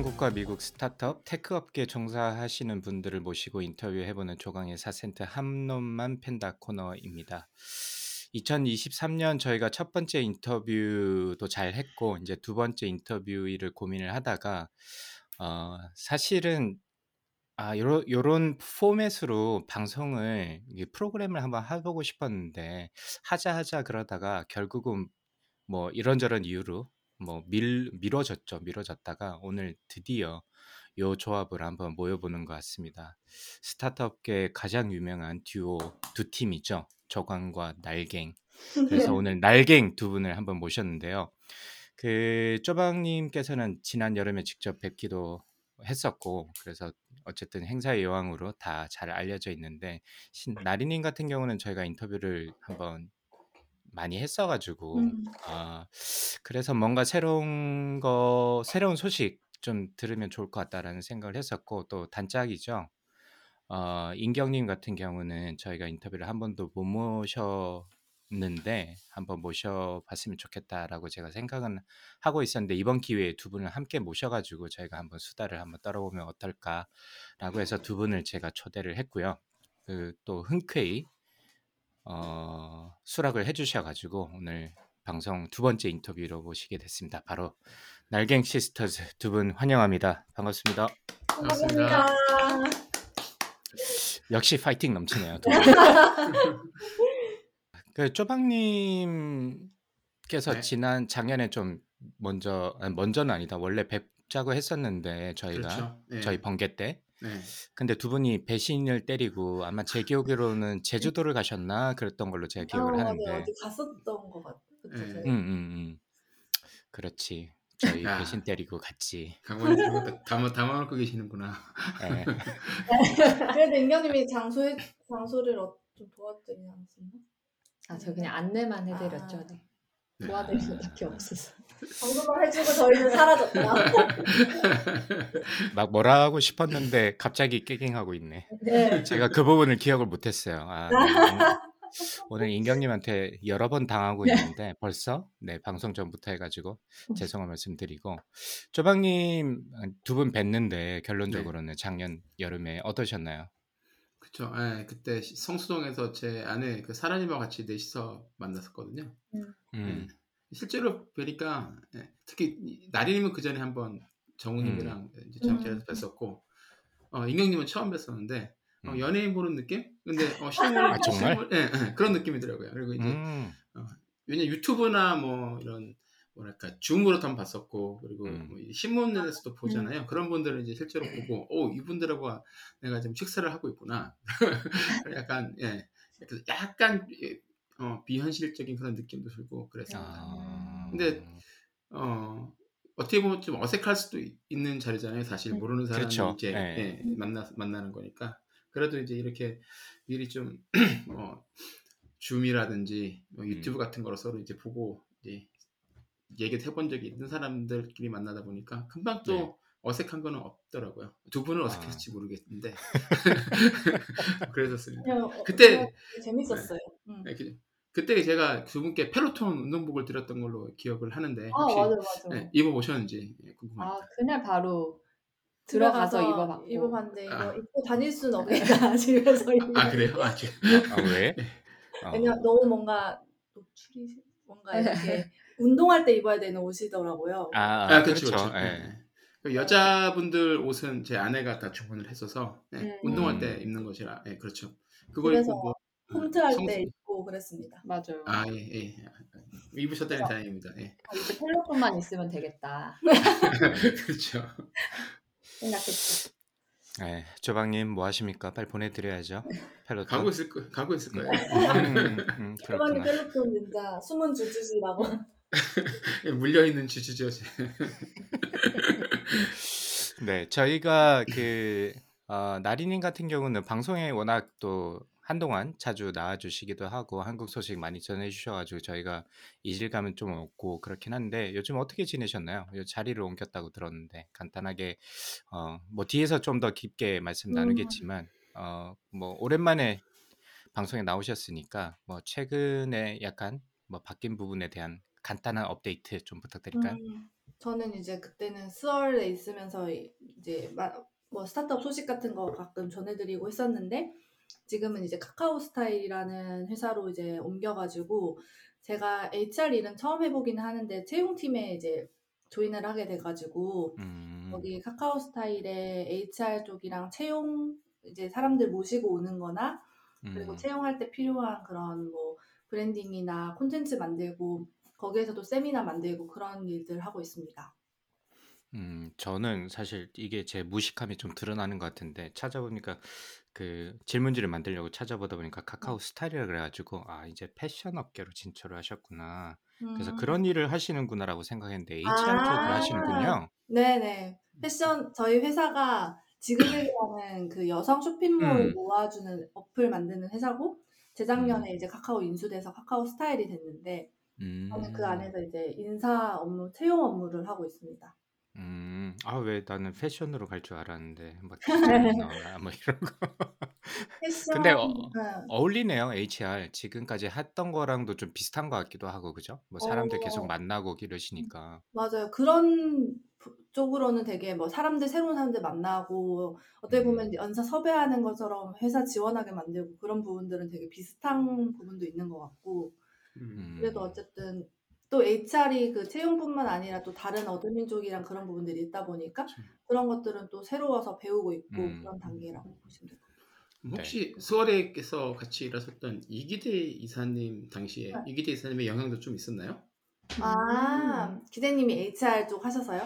한국과 미국 스타트업 테크 업계 종사하시는 분들을 모시고 인터뷰해보는 조강의 4센트 한놈만 팬다 코너입니다. 2023년 저희가 첫 번째 인터뷰도 잘 했고 이제 두 번째 인터뷰를 고민을 하다가 어, 사실은 아, 요런, 요런 포맷으로 방송을 프로그램을 한번 해보고 싶었는데 하자 하자 그러다가 결국은 뭐 이런저런 이유로 뭐 밀, 미뤄졌죠. 미뤄졌다가 오늘 드디어 요 조합을 한번 모여보는 것 같습니다. 스타트업계 가장 유명한 듀오 두 팀이죠. 저광과 날갱. 그래서 오늘 날갱 두 분을 한번 모셨는데요. 그 쪼방님께서는 지난 여름에 직접 뵙기도 했었고 그래서 어쨌든 행사의 여왕으로 다 잘 알려져 있는데 신, 나리님 같은 경우는 저희가 인터뷰를 한번 많이 했어가지고 음. 아 그래서 뭔가 새로운 거 새로운 소식 좀 들으면 좋을 것 같다라는 생각을 했었고 또 단짝이죠. 어, 인경님 같은 경우는 저희가 인터뷰를 한 번도 못 모셨는데 한번 모셔봤으면 좋겠다라고 제가 생각은 하고 있었는데 이번 기회에 두 분을 함께 모셔가지고 저희가 한번 수다를 한번 떨어보면 어떨까라고 해서 두 분을 제가 초대를 했고요. 그 또 흔쾌히 어, 수락을 해주셔가지고 오늘 방송 두 번째 인터뷰로 모시게 됐습니다. 바로 날갱 시스터즈 두 분 환영합니다. 반갑습니다. 반갑습니다. 역시 파이팅 넘치네요. 두 분. 그 쪼박님께서 네. 지난 작년에 좀 먼저 아니, 먼저는 아니다 원래 뵙자고 했었는데 저희가 그렇죠. 네. 저희 번개 때 네. 근데 두 분이 배신을 때리고 아마 제 기억으로는 제주도를 가셨나 그랬던 걸로 제가 기억을 어, 하는데 맞아요. 어디 갔었던 것 같아요. 네. 음, 음, 음. 그렇지. 저희 야. 배신 때리고 갔지. 거 담아 담아놓고 계시는구나. 예. 그래도 인경님이 장소에 장소를 어, 좀 도와드리지 않았었나? 아, 저 그냥 안내만 해드렸죠. 아. 네. 네. 도와드릴 수 밖에 없어서. 방송을 해주고 저희는 사라졌다. 막 뭐라 하고 싶었는데 갑자기 깨갱하고 있네. 네. 제가 그 부분을 기억을 못했어요. 아, 네. 오늘- 인경님한테 여러 번 당하고 있는데 벌써 네 방송 전부터 해가지고 죄송한 말씀드리고 조방님 두 분 뵀는데 결론적으로는 작년 여름에 어떠셨나요? 그렇죠. 예, 그때 시- 성수동에서 제 아내 그 사라님과 같이 넷이서 만났었거든요. 음, 예. 실제로 뵈니까 예, 특히 이- 나리님은 그 전에 한번 정우님이랑 이제 잠자리에서 뵀었고 어, 인경님은 처음 뵀었는데 어, 음. 연예인 보는 느낌? 근데 어, 실물, 아, 정말? 예, 예, 그런 느낌이더라고요. 그리고 이제 음, 왜냐 유튜브나 뭐 이런 뭐랄까 줌으로도 한번 봤었고 그리고 음. 뭐 신문에서도 보잖아요. 그런 분들은 이제 실제로 보고 오 이분들하고 내가 지금 식사를 하고 있구나. 약간 예 약간 예, 어, 비현실적인 그런 느낌도 들고 그랬습니다. 아, 근데 어 어떻게 보면 좀 어색할 수도 있- 있는 자리잖아요. 사실 모르는 사람이 그렇죠. 이제 예. 예, 만나 만나는 거니까 그래도 이제 이렇게 미리 좀 어, 줌이라든지 뭐 유튜브 같은 거로 서로 이제 보고 이제 얘기를 해본 적이 있는 사람들끼리 만나다 보니까 금방 또 네. 어색한 거는 없더라고요. 두 분은 아. 어색했을지 모르겠는데 그랬었습니다. 어, 그때- 재밌었어요. 음. 네, 그- 그때 제가 두 분께 페로톤 운동복을 드렸던 걸로 기억을 하는데 아, 혹시 맞아요, 맞아요. 네, 입어보셨는지 예, 아, 궁금합니다. 그날 바로 들어가서 입어봤고. 입어봤는데 이거 아. 입고 다닐 수는 없으니까 집에서 입는. 아 그래요? 아, 지금 아, 왜? 어. 왜냐 너무 뭔가 노출이 뭔가 이렇게 운동할 때 입어야 되는 옷이더라고요. 아, 아, 아, 그렇죠. 그렇죠. 그렇죠. 예. 네. 그 여자분들 옷은 제 아내가 다 주문을 해줘서 네, 음. 운동할 음. 때 입는 것이라 예, 그렇죠. 그걸 그래서 입고 뭐 홈트할 성수- 그랬습니다. 맞아요. 아, 예, 예. 입으셨다니 다행입니다. 예. 아, 이제 펠로톤만 있으면 되겠다 그렇죠. 생각했죠. 예. 쪼박님 뭐 하십니까? 빨리 보내드려야죠. 펠로톤. 가고 있을 거, 가고 있을 거예요. 음, 음, 음, 소방이 그렇구나. 펠로톤 진짜 숨은 주주지라고. 예, 물려 있는 주주죠. 네, 저희가 그 어, 나래님 같은 경우는 방송에 워낙 또 한동안 자주 나와주시기도 하고 한국 소식 많이 전해주셔가지고 저희가 이질감은 좀 없고 그렇긴 한데 요즘 어떻게 지내셨나요? 요 자리를 옮겼다고 들었는데 간단하게 어, 뭐 뒤에서 좀 더 깊게 말씀 음. 나누겠지만 어, 뭐 오랜만에 방송에 나오셨으니까 뭐 최근에 약간 뭐 바뀐 부분에 대한 간단한 업데이트 좀 부탁드릴까요? 음, 저는 이제 그때는 스월에 있으면서 이제 마- 뭐 스타트업 소식 같은 거 가끔 전해드리고 했었는데 지금은 이제 카카오 스타일이라는 회사로 이제 옮겨가지고 제가 HR 일은 처음 해보기는 하는데 채용팀에 이제 조인을 하게 돼가지고 음, 거기 카카오 스타일의 HR 쪽이랑 채용 이제 사람들 모시고 오는 거나 그리고 음, 채용할 때 필요한 그런 뭐 브랜딩이나 콘텐츠 만들고 거기에서도 세미나 만들고 그런 일들 하고 있습니다. 음, 저는 사실 이게 제 무식함이 좀 드러나는 것 같은데 찾아보니까 그 질문지를 만들려고 찾아보다 보니까 카카오 스타일이라 그래가지고 아 이제 패션 업계로 진출을 하셨구나. 그래서 음. 그런 일을 하시는구나라고 생각했는데 HR 쪽으로 아. 하시는군요. 네네. 패션 저희 회사가 지그재그라는 그 여성 쇼핑몰 음. 모아주는 어플 만드는 회사고 재작년에 이제 카카오 인수돼서 카카오 스타일이 됐는데 저는 그 음, 안에서 이제 인사 업무, 채용 업무를 하고 있습니다. 음, 아 왜 나는 패션으로 갈 줄 알았는데 막 디자이너나 뭐 이런 거. 패션 근데 어, 네. 어울리네요 HR 지금까지 했던 거랑도 좀 비슷한 것 같기도 하고 그죠? 뭐 사람들 계속 어. 만나고 이러시니까. 맞아요. 그런 부- 쪽으로는 되게 뭐 사람들 새로운 사람들 만나고 어떻게 보면 음. 연사 섭외하는 것처럼 회사 지원하게 만들고 그런 부분들은 되게 비슷한 부분도 있는 것 같고 음. 그래도 음. 어쨌든 또 HR이 그 채용뿐만 아니라 또 다른 admin 쪽이랑 그런 부분들이 있다 보니까 그쵸. 그런 것들은 또 새로워서 배우고 있고 음. 그런 단계라고 보시면 돼요. 네. 혹시 스얼에서 같이 일하셨던 이기대 이사님 당시에 네. 이기대 이사님의 영향도 좀 있었나요? 아 기대님이 HR 쪽 하셔서요?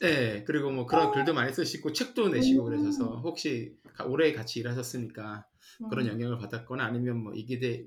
네, 그리고 뭐 그런 글도 많이 쓰시고 책도 내시고 그러셔서 혹시 가- 오래 같이 일하셨으니까 그런 음. 영향을 받았거나 아니면 뭐 이기대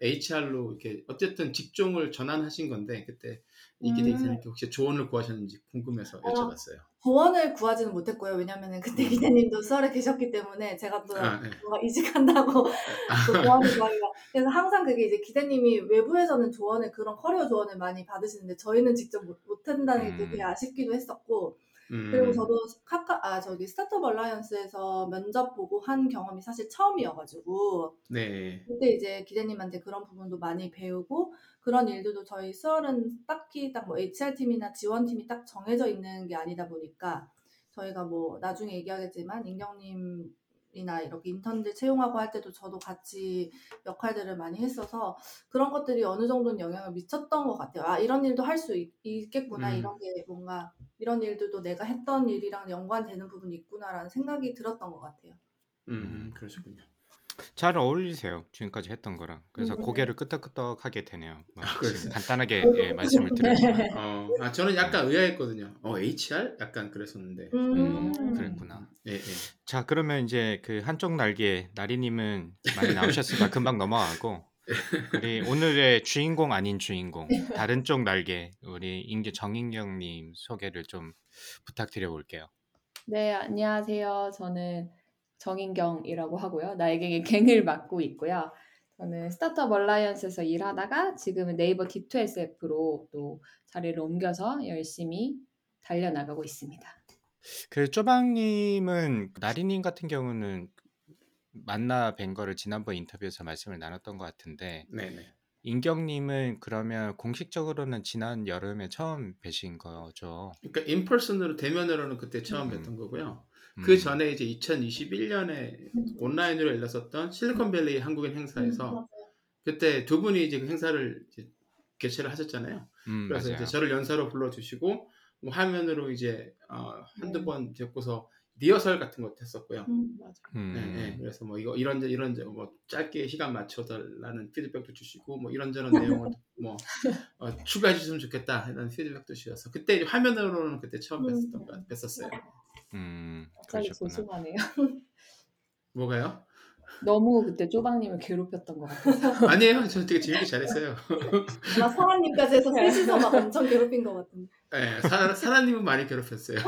HR로 이렇게 어쨌든 직종을 전환하신 건데 그때 이기대 음. 이사님께 혹시 조언을 구하셨는지 궁금해서 어. 여쭤봤어요. 조언을 구하지는 못했고요. 왜냐면은 그때 기대님도 스얼에 계셨기 때문에 제가 또 아, 네. 이직한다고 또 조언을 구하기가 그래서 항상 그게 이제 기대님이 외부에서는 조언을 그런 커리어 조언을 많이 받으시는데 저희는 직접 못, 못한다는 게 음. 되게 아쉽기도 했었고 음, 그리고 저도 카카 아 저기 스타트업 얼라이언스에서 면접 보고 한 경험이 사실 처음이어가지고 네, 그때 이제 기대님한테 그런 부분도 많이 배우고 그런 일들도 저희 수월은 딱히 딱 뭐 HR 팀이나 지원 팀이 딱 정해져 있는 게 아니다 보니까 저희가 뭐 나중에 얘기하겠지만 인경님 이나 이렇게 인턴들 채용하고 할 때도 저도 같이 역할들을 많이 했어서 그런 것들이 어느 정도는 영향을 미쳤던 것 같아요. 아 이런 일도 할 수 있겠구나 음. 이런 게 뭔가 이런 일들도 내가 했던 일이랑 연관되는 부분이 있구나라는 생각이 들었던 것 같아요. 음, 그러시군요. 잘 어울리세요. 지금까지 했던 거랑. 그래서 음. 고개를 끄덕끄덕하게 되네요. 뭐 아? 지금 간단하게 예, 말씀을 드렸지만. 어, 아, 저는 약간 의아했거든요. 어, HR? 약간 그랬었는데. 음, 그랬구나. 예, 예. 자, 그러면 이제 그 한쪽 날개 나리님은 많이 나오셨으니까 금방 넘어가고 우리 오늘의 주인공 아닌 주인공 다른 쪽 날개 우리 인규 정인경님 소개를 좀 부탁드려 볼게요. 네, 안녕하세요. 저는 정인경이라고 하고요. 나에게 갱을 맡고 있고요. 저는 스타트업 얼라이언스에서 일하다가 지금은 네이버 D2SF로 또 자리를 옮겨서 열심히 달려나가고 있습니다. 그 쪼방님은 나리님 같은 경우는 만나 뵌 거를 지난번 인터뷰에서 말씀을 나눴던 것 같은데 네, 네. 인경님은 그러면 공식적으로는 지난 여름에 처음 뵈신 거죠? 그러니까 인펄슨으로 대면으로는 그때 처음 음. 뵀던 거고요. 음. 그 전에 이제 2021년에 온라인으로 열렸었던 실리콘밸리 한국인 행사에서 맞아요. 그때 두 분이 이제 그 행사를 이제 개최를 하셨잖아요. 음, 그래서 맞아요. 이제 저를 연사로 불러주시고 뭐 화면으로 이제 어, 한두 네. 번 겪고서 리허설 같은 것도 했었고요. 음. 음. 네, 네. 그래서 뭐 이거 이런 이런 뭐 짧게 시간 맞춰달라는 피드백도 주시고 뭐 이런저런 내용을 뭐 어, 추가해 주시면 좋겠다 이런 피드백도 주셔서 그때 이제 화면으로는 그때 처음 음. 뵀었던 거 뵀었어요. 음, 갑자기 그러셨구나. 소심하네요. 뭐가요? 너무 그때 쪼방님을 괴롭혔던 것 같아서. 아니에요, 저 되게 재밌게 잘했어요. 아마 성아님까지 해서 셋이서 막 엄청 괴롭힌 것 같은데. 네, 사, 사라님은 많이 괴롭혔어요.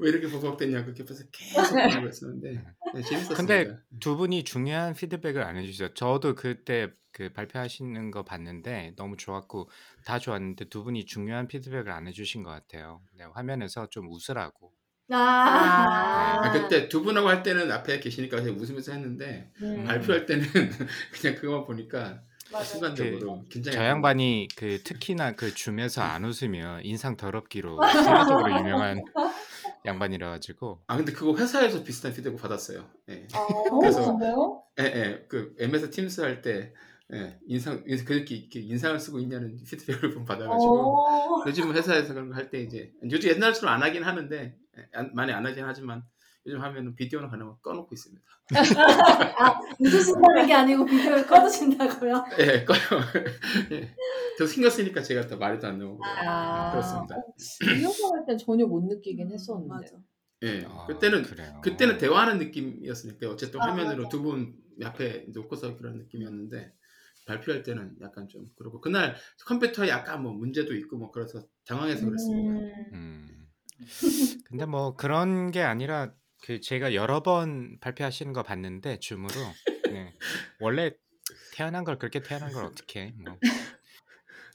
왜 이렇게 버벅댔냐 그 옆에서 계속 보고 있었는데 네, 재밌었습니다. 근데 두 분이 중요한 피드백을 안 해주세요. 저도 그때 그 발표하시는 거 봤는데 너무 좋았고 다 좋았는데 두 분이 중요한 피드백을 안 해주신 것 같아요. 네, 화면에서 좀 웃으라고. 아, 아, 그때 두 분하고 할 때는 앞에 계시니까 그냥 웃으면서 했는데 음. 발표할 때는 그냥 그거만 보니까 맞아요. 순간적으로 긴장이 저 양반이 그 특히나 그 줌에서 안 웃으면 인상 더럽기로 세계적으로 유명한 양반이라 가지고 아 근데 그거 회사에서 비슷한 피드백 받았어요. 예. 어, 그래서- 진짜요? 예, 예. 그 MS 팀스 할 때 예, 인상 그렇게 이렇게 인상을 쓰고 있냐는 피드백을 좀 받아가지고 어, 요즘 회사에서 그런 거 할 때 이제 요즘 옛날처럼 안 하긴 하는데 예, 안- 많이 안 하긴 하지만 요즘 하면은 비디오는 가능하면 꺼놓고 있습니다. 아, 웃으신다는 게 아니고 비디오를 꺼주신다고요? 예, 꺼요. 예. 저 신경 쓰니까 제가 더 말도 안 나오고 아, 그렇습니다. 리허설 할땐 전혀 못 느끼긴 했었는데. 맞아. 예, 아, 그때는 그래요. 그때는 대화하는 느낌이었으니까 어쨌든 아, 화면으로 맞아. 두분 앞에 놓고서 그런 느낌이었는데 발표할 때는 약간 좀 그렇고 그날 컴퓨터에 약간 뭐 문제도 있고 뭐 그래서 당황해서 그랬습니다. 음. 음. 근데 뭐 그런 게 아니라 그 제가 여러 번 발표하시는 거 봤는데 줌으로 네. 원래 태어난 걸 그렇게 태어난 걸 어떻게 뭐.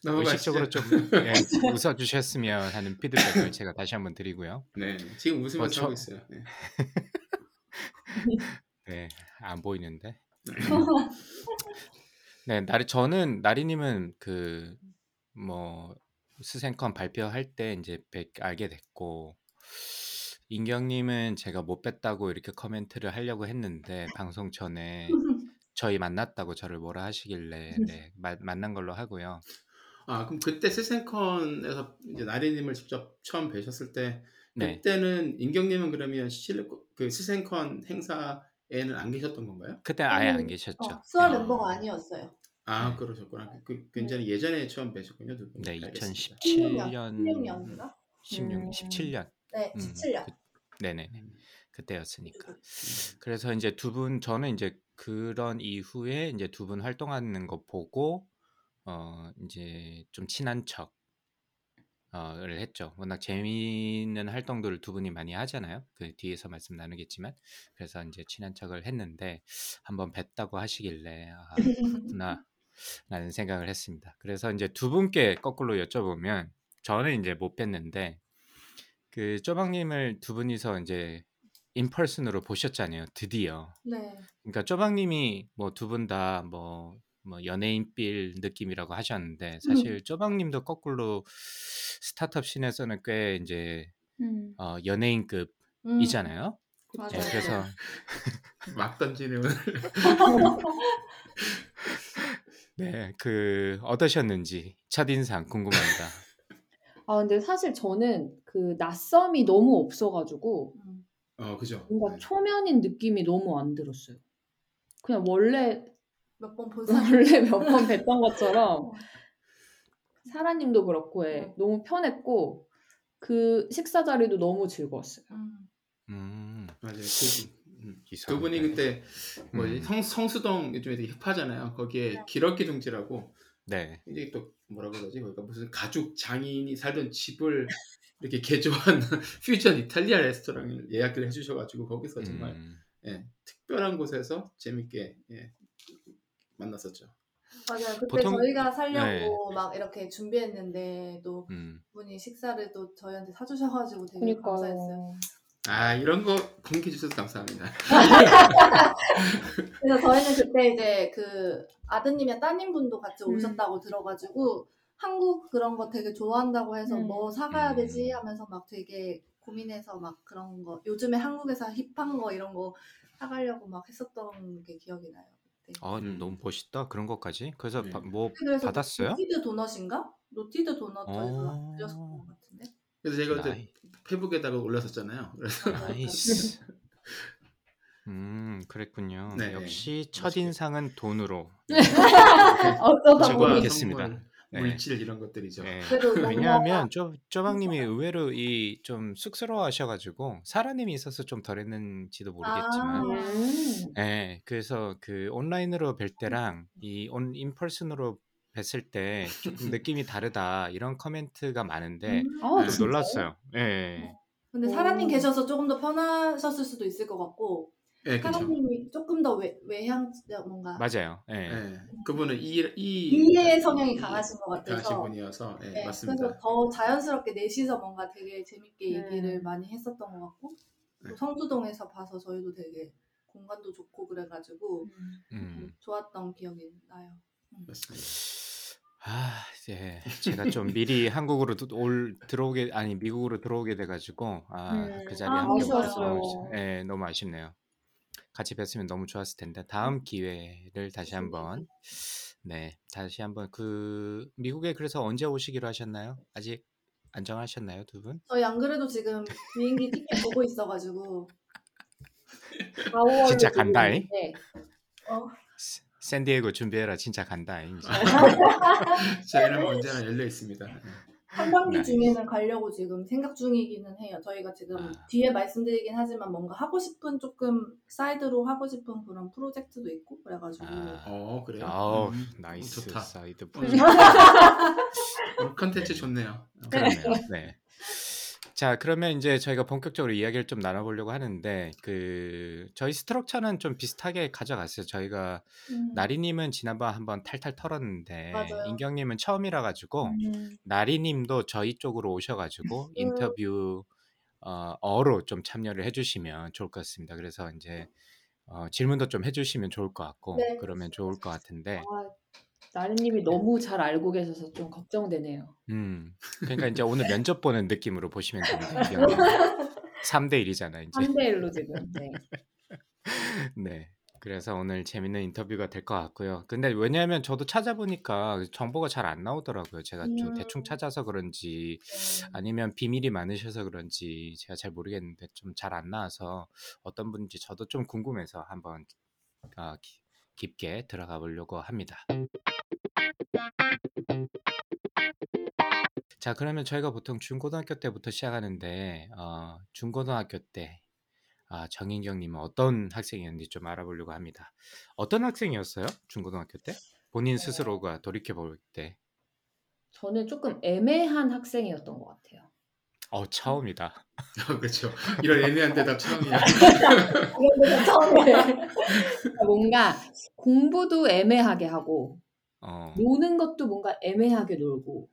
의식적으로 좀 예, 웃어주셨으면 하는 피드백을 제가 다시 한번 드리고요. 네, 지금 웃으면서 뭐 저- 하고 있어요. 네. 네, 안 보이는데. 네, 나리 저는 나리님은 그 뭐 스생컨 발표할 때 이제 뵙, 알게 됐고 인경님은 제가 못 뵀다고 이렇게 코멘트를 하려고 했는데 방송 전에 저희 만났다고 저를 뭐라 하시길래 네, 마- 만난 걸로 하고요. 아 그럼 그때 스생컨에서 이제 나리님을 직접 처음 뵈셨을 때 네, 그때는 인경님은 그러면 실그 스생컨 행사에는 안 계셨던 건가요? 그때 아예 안 음, 계셨죠. 어, 수월 네. 멤버가 아니었어요. 아 네. 그러셨구나. 그 굉장히 예전에 처음 뵈셨군요, 두 분. 네, 알겠습니다. 2017년, 16년인가? 16, 음. 17년. 네, 음, 17년. 그, 네네네. 그때였으니까. 음. 그래서 이제 두 분 저는 이제 그런 이후에 이제 두 분 활동하는 거 보고 어 이제 좀 친한 척 어를 했죠. 워낙 재미있는 활동들을 두 분이 많이 하잖아요. 그 뒤에서 말씀 나누겠지만 그래서 이제 친한 척을 했는데 한번 뵀다고 하시길래 아 그렇구나 라는 생각을 했습니다. 그래서 이제 두 분께 거꾸로 여쭤보면 저는 이제 못 뵀는데 그 쪼박님을 두 분이서 이제 인펄슨으로 보셨잖아요. 드디어. 네. 그러니까 쪼박님이 뭐 두 분 다 뭐 뭐 연예인 빌 느낌이라고 하셨는데 사실 쪼박님도 거꾸로 스타트업 씬에서는 꽤 이제 음. 어, 연예인급이잖아요. 음, 네, 맞아요. 그래서 막 던지는. 네, 그 어떠셨는지 첫 인상 궁금합니다. 아 근데 사실 저는 그 낯섦이 너무 없어가지고 음. 어 그죠. 뭔가 네. 초면인 느낌이 너무 안 들었어요. 그냥 원래 몇 번 본 사람. 원래 몇 번 뵀던 것처럼 사라님도 그렇고 해. 어. 너무 편했고 그 식사 자리도 너무 즐거웠어요. 음. 음, 맞아요. 두, 분. 음. 두 분이 그때 뭐지 음. 성, 성수동 요즘에 되게 힙하잖아요. 거기에 기러기 둥지라고 네. 굉장히 또 뭐라 그러지? 거기가 무슨 가죽 장인이 살던 집을 이렇게 개조한 퓨전 이탈리아 레스토랑을 예약을 해주셔가지고 거기서 정말 음, 예, 특별한 곳에서 재밌게 예, 만났었죠. 맞아요. 그때 보통- 저희가 살려고 네. 막 이렇게 준비했는데 또 음. 분이 식사를 또 저희한테 사주셔가지고 되게 그러니까 감사했어요. 아 이런 거 공개해 주셔서 감사합니다. 그래서 저희는 그때 이제 그 아드님이랑 따님분도 같이 음. 오셨다고 들어가지고 한국 그런 거 되게 좋아한다고 해서 음. 뭐 사가야 음. 되지 하면서 막 되게 고민해서 막 그런 거 요즘에 한국에서 힙한 거 이런 거 사가려고 막 했었던 게 기억이 나요. 그때. 어, 음. 너무 멋있다. 그런 것까지. 그래서 네. 바- 뭐 그래서 받았어요? 노티드 도넛인가? 노티드 도넛 저희가 어. 드렸었던 것 같은데. 그래서 제가 이제 나이, 페북에다가 올렸었잖아요. 그래서 nice. 음, 그랬군요. 네, 역시 멋있게. 첫인상은 돈으로. 어쩌다 제가 보니 알겠습니다. 선물, 네. 물질 이런 것들이죠. 네. 왜냐하면 쪼, 쪼박님이 의외로 이 좀 쑥스러워하셔가지고 사라님이 있어서 좀 덜했는지도 모르겠지만, 아. 음. 네, 그래서 그 온라인으로 뵐 때랑 이 온 in person으로 뵀을 때 조금 느낌이 다르다 이런 커멘트가 많은데 음. 아, 좀? 놀랐어요. 예. 근데 오. 사장님 계셔서 조금 더 편하셨을 수도 있을 것 같고 예. 사장님이 조금 더 외, 외향 뭔가 맞아요. 예. 예, 그분은 이, 이 이해 성향이 강하신 것 강하신 같아서 분이어서 예, 네, 맞습니다. 그래서 더 자연스럽게 넷이서 뭔가 되게 재밌게 네. 얘기를 많이 했었던 것 같고 또 네. 성수동에서 봐서 저희도 되게 공간도 좋고 그래가지고 음. 좋았던 기억이 나요. 맞습니다. 아, 이제 제가 좀 미리 한국으로 도- 올 들어오게 아니 미국으로 들어오게 돼 가지고 아, 음. 그 자리에 아, 함께 아쉬웠어요. 못해서 예, 너무 아쉽네요. 같이 뵀으면 너무 좋았을 텐데 다음 기회를 다시 한번 네, 다시 한번 그 미국에 그래서 언제 오시기로 하셨나요? 아직 안 정하셨나요, 두 분? 저희 안 그래도 지금 비행기 티켓 보고 있어 가지고 4 월로 진짜 간다잉? 어, 스- 샌디에고 준비해라, 진짜 간다. 이제. 저희는 언제나 열려 있습니다. 예. 상반기 네. 중에는 가려고 지금 생각 중이기는 해요. 저희가 지금 아. 뒤에 말씀드리긴 하지만 뭔가 하고 싶은 조금 사이드로 하고 싶은 그런 프로젝트도 있고 그래가지고 아, 어 그래요. 아우, 음, nice 좋다. 사이드 어, 프로젝트. 어, 컨텐츠 좋네요. 그러네요. 네. 자, 그러면 이제 저희가 본격적으로 이야기를 좀 나눠보려고 하는데, 그, 저희 스트럭처는 좀 비슷하게 가져갔어요. 저희가, 음, 나리님은 지난번 한번 탈탈 털었는데, 맞아요. 인경님은 처음이라 가지고, 음. 나리님도 저희 쪽으로 오셔가지고, 인터뷰, 어, 어로 좀 참여를 해주시면 좋을 것 같습니다. 그래서 이제, 어, 질문도 좀 해주시면 좋을 것 같고, 네. 그러면 좋을 것 같은데, 아, 나른님이 너무 잘 알고 계셔서 좀 걱정되네요. 음, 그러니까 이제 오늘 면접 보는 느낌으로 보시면 됩니다. 인경님. 3대 1이잖아, 이제. 3대 1로 지금. 네. 네. 그래서 오늘 재밌는 인터뷰가 될 것 같고요. 근데 왜냐하면 저도 찾아보니까 정보가 잘 안 나오더라고요. 제가 좀 음. 대충 찾아서 그런지 네. 아니면 비밀이 많으셔서 그런지 제가 잘 모르겠는데 좀 잘 안 나와서 어떤 분인지 저도 좀 궁금해서 한번 어, 기- 깊게 들어가 보려고 합니다. 자, 그러면 저희가 보통 중고등학교 때부터 시작하는데 어, 중고등학교 때 아, 정인경님은 어떤 학생이었는지 좀 알아보려고 합니다. 어떤 학생이었어요? 중고등학교 때? 본인 스스로가 돌이켜 볼 때. 저는 조금 애매한 학생이었던 것 같아요. 어, 처음이다. 그렇죠. 이런 애매한 대답 처음이야. 그러니까 뭔가 공부도 애매하게 하고 어, 노는 것도 뭔가 애매하게 놀고.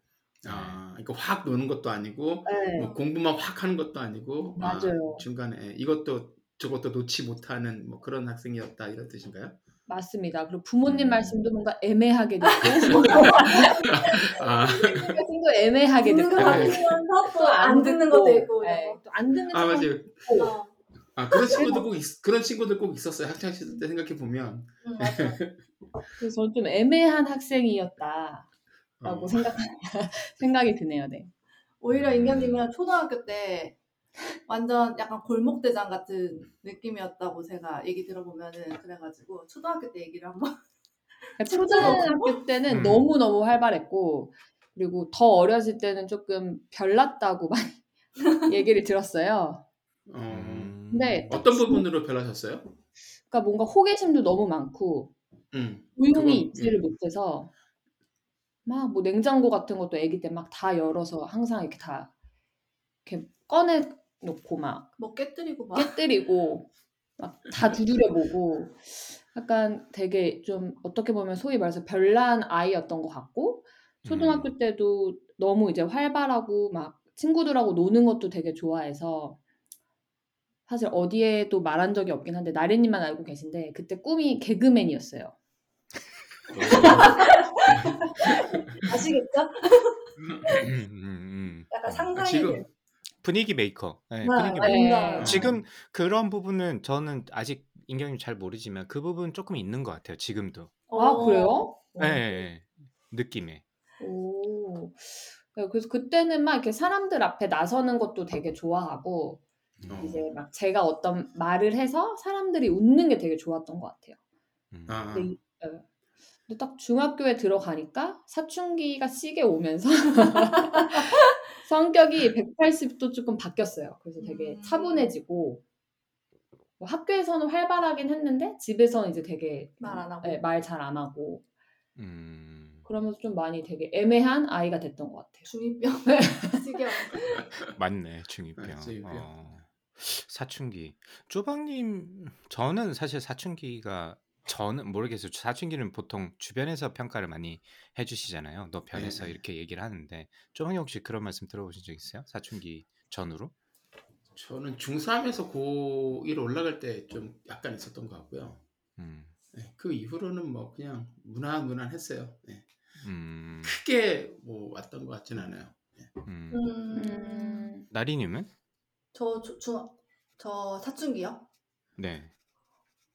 아, 그러니까 확 노는 것도 아니고 네. 뭐 공부만 확 하는 것도 아니고 아, 맞아요. 중간에 예, 이것도 저것도 놓지 못하는 뭐 그런 학생이었다 이런 뜻인가요? 맞습니다. 그리고 부모님 음. 말씀도 뭔가 애매하게 듣고 아, 말씀도 애매하게 듣는 거 듣고 같으면서 또안 듣는 것도 있고 네, 또안 듣는 아척 맞아요. 어, 아 그런 친구들 꼭 있, 그런 친구들 꼭 있었어요. 학창 시절 때 생각해 보면 음. 그래서 저는 좀 애매한 학생이었다라고 어, 생각 생각이 드네요. 네. 오히려 음. 인견님은 초등학교 때 완전 약간 골목대장 같은 느낌이었다고 제가 얘기 들어보면은 그래가지고 초등학교 때 얘기를 한번 그러니까 초등학교 때는 음. 너무 너무 활발했고 그리고 더 어렸을 때는 조금 별났다고 많이 얘기를 들었어요. 어, 음, 근데 어떤 부분으로 변하셨어요? 그러니까 뭔가 호기심도 너무 많고 음, 조용히 있지를 예. 못해서 막 뭐 냉장고 같은 것도 아기 때 막 다 열어서 항상 이렇게 다 이렇게 꺼내 놓고 막 뭐 깨뜨리고 막 깨뜨리고 막 다 두드려 보고 약간 되게 좀 어떻게 보면 소위 말해서 별난 아이였던 것 같고 초등학교 음. 때도 너무 이제 활발하고 막 친구들하고 노는 것도 되게 좋아해서 사실 어디에도 말한 적이 없긴 한데 나래님만 알고 계신데 그때 꿈이 개그맨이었어요. 아시겠죠? 음, 음. 약간 어, 상상이 지금 분위기 메이커. 네, 네, 분위기 맞아요. 메이커. 네. 지금 그런 부분은 저는 아직 인경님 잘 모르지만 그 부분 조금 있는 것 같아요. 지금도. 아 어, 그래요? 예, 예, 예. 느낌에. 오. 네, 그래서 그때는 막 이렇게 사람들 앞에 나서는 것도 되게 좋아하고 어. 이제 막 제가 어떤 말을 해서 사람들이 웃는 게 되게 좋았던 것 같아요. 음. 아, 근데, 이- 예. 근데 딱 중학교에 들어가니까 사춘기가 시게 오면서 성격이 180도 조금 바뀌었어요. 그래서 되게 음. 차분해지고 뭐 학교에서는 활발하긴 했는데 집에서는 이제 되게 말 안 하고. 말 잘 안 하고 음. 그러면서 좀 많이 되게 애매한 아이가 됐던 것 같아요. 중이병 지겨워. 맞네 중이병. 아, 중이병. 어, 사춘기. 쪼박님 저는 사실 사춘기가 저는 모르겠어요. 사춘기는 보통 주변에서 평가를 많이 해주시잖아요. 너 변해서 네. 이렇게 얘기를 하는데 쪼박님 혹시 그런 말씀 들어보신 적 있어요? 사춘기 전후로? 저는 중3에서 고1 올라갈 때 좀 약간 있었던 것 같고요. 음, 네, 그 이후로는 뭐 그냥 무난 무난했어요. 네. 음, 크게 뭐 왔던 것 같진 않아요. 음. 음, 음, 나리님은? 저 주- 중, 저 사춘기요? 네.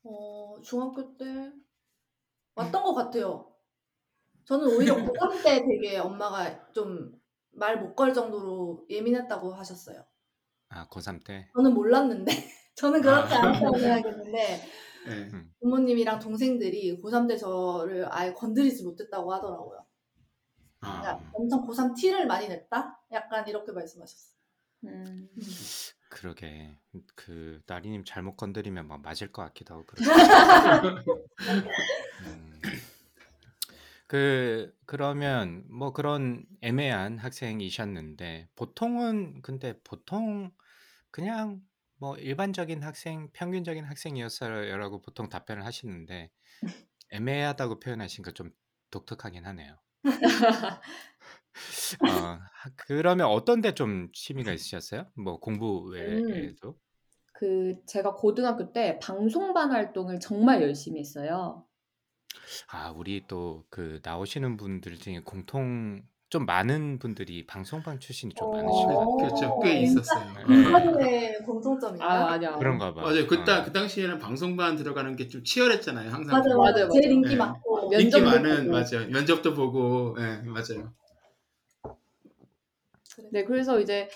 어, 중학교 때 왔던 것 같아요. 저는 오히려 고3 때 되게 엄마가 좀 말 못 걸 정도로 예민했다고 하셨어요. 아 고3 때. 저는 몰랐는데, 저는 그렇지 아. 않다고 생각했는데, 네. 부모님이랑 동생들이 고3 때 저를 아예 건드리지 못했다고 하더라고요. 아, 그러니까 엄청 고3 티를 많이 냈다? 약간 이렇게 말씀하셨어요. 음. 그러게 그 나리님 잘못 건드리면 막 맞을 것 같기도 하고 그러고. 음. 그 그러면 뭐 그런 애매한 학생이셨는데 보통은 근데 보통 그냥 뭐 일반적인 학생 평균적인 학생이었어요라고 보통 답변을 하시는데 애매하다고 표현하신 거 좀 독특하긴 하네요. 어, 하- 그러면 어떤 데 좀 취미가 있으셨어요? 뭐 공부 외에도? 그 제가 고등학교 때 방송반 활동을 정말 열심히 했어요. 아, 우리 또 그 나오시는 분들 중에 공통 좀 많은 분들이 방송반 출신이 좀 어. 많으신 것 같아요. 그렇죠. 꽤 있었어요. 네. 이번에 공통점인가? 아 아니야. 그런가 봐. 맞아요. 그때 어. 그 당시에는 방송반 들어가는 게 좀 치열했잖아요. 항상 맞아, 보면. 맞아, 맞아요, 제일 맞아요. 인기 네. 많고. 면- 인기 면접도 많은 보고. 맞아요. 면접도 보고, 예, 맞아요. 네, 그래서 이제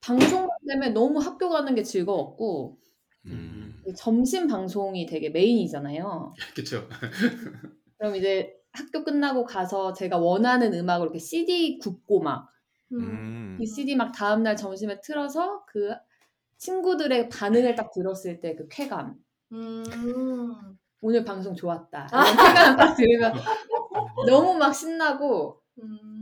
방송반 때문에 너무 학교 가는 게 즐거웠고 음. 점심 방송이 되게 메인이잖아요. 그렇죠. 그럼 이제 학교 끝나고 가서 제가 원하는 음악을 이렇게 CD 굽고 막이 음. CD 막 다음 날 점심에 틀어서 그 친구들의 반응을 딱 들었을 때 그 쾌감. 음. 오늘 방송 좋았다. 이런 쾌감을 딱 들으면 너무 막 신나고 음.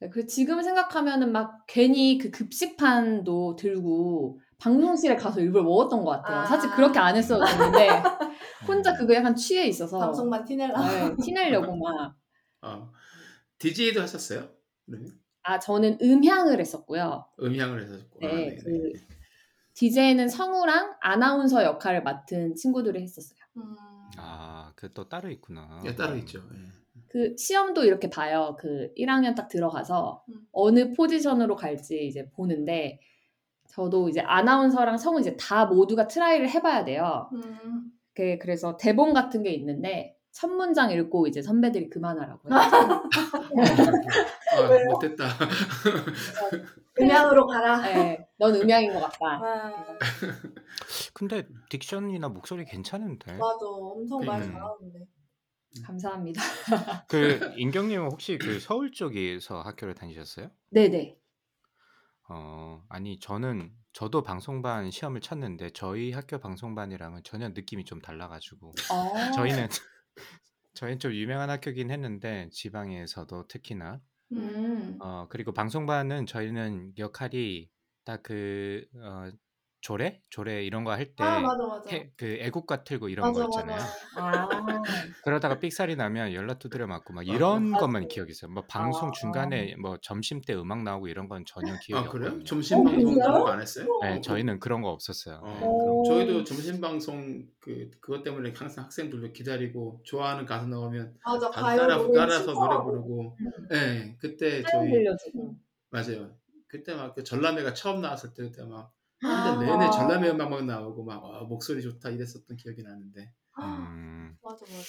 네, 그 지금 생각하면은 막 괜히 그 급식판도 들고 방송실에 가서 일부러 먹었던 것 같아요. 아. 사실 그렇게 안 했어도 되는데 혼자 그거 약간 취해 있어서 방송만 티낼라. 네, 티내려고 막. 어, DJ도 하셨어요? 그러면 아 저는 음향을 했었고요. 음향을 해서 네, 아, 네네. 그 DJ는 성우랑 아나운서 역할을 맡은 친구들이 했었어요. 음. 아, 그 또 따로 있구나. 예, 따로 있죠. 예. 그 시험도 이렇게 봐요. 그 1학년 딱 들어가서 음. 어느 포지션으로 갈지 이제 보는데 저도 이제 아나운서랑 성우 이제 다 모두가 try를 해봐야 돼요. 음. 그 그래서 대본 같은 게 있는데 첫 문장 읽고 이제 선배들이 그만하라고. 아? 못됐다. 음향으로 가라. 네, 넌 음향인 것 같다. 아, 근데 diction이나 목소리 괜찮은데. 맞아. 엄청 말 음. 잘하는데. 감사합니다. 그 인경님은 혹시 그 서울 쪽에서 학교를 다니셨어요? 네네. 어, 아니 저는 저도 방송반 시험을 쳤는데 저희 학교 방송반이랑은 전혀 느낌이 좀 달라가지고 어. 저희는 저희는 좀 유명한 학교긴 했는데 지방에서도 특히나 음. 어 그리고 방송반은 저희는 역할이 딱그 어, 조례 조례 이런 거할때 아, 맞아, 맞아. 그 애국가 틀고 이런 맞아, 거 있잖아요. 맞아. 아. 그러다가 삑살이 나면 연락 두드려 맞고 막 이런 맞아. 것만 기억이 있어요. 뭐 방송 아. 중간에 뭐 점심 때 음악 나오고 이런 건 전혀 기억이 아, 그래요? 없거든요. 점심 어, 방송? 그런 거안 했어요? 네, 저희는 그런 거 없었어요. 어, 네, 그럼 오. 저희도 점심 방송 그 그것 때문에 항상 학생들도 기다리고 좋아하는 가수 나오면 맞아. 다들 가요 따라 노래 따라서 노래 신청하고. 부르고. 예, 그때 사연 저희 들려주고. 맞아요. 그때 막 그 전람회가 처음 나왔을 때 그때 막 아. 한달 내내 전람회 음악 막 나오고 막 와, 목소리 좋다 이랬었던 기억이 나는데. 음, 맞아, 맞아.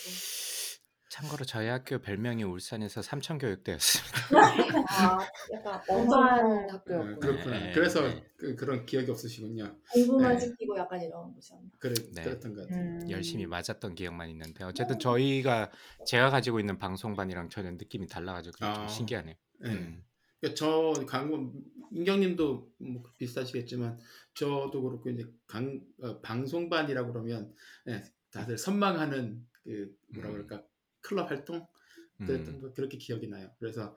참고로 저희 학교 별명이 울산에서 삼천교육대였습니다. 아, 약간 엄한 어, 학교였구나. 그렇구나. 네, 그래서 네. 그, 그런 기억이 없으시군요. 공부만 네. 시키고 약간 이런 곳이었나. 그래, 네. 그랬던 것 같아요. 음. 열심히 맞았던 기억만 있는데 어쨌든 저희가 제가 가지고 있는 방송반이랑 전혀 느낌이 달라가지고 그게 좀 아. 신기하네요. 네. 음. 그러니까 저 강원 인경님도 뭐 비슷하시겠지만 저도 그렇고 이제 강 어, 방송반이라 그러면 예, 다들 선망하는 그 뭐라 음. 그럴까 클럽 활동 그랬던 음. 거 그렇게 기억이 나요. 그래서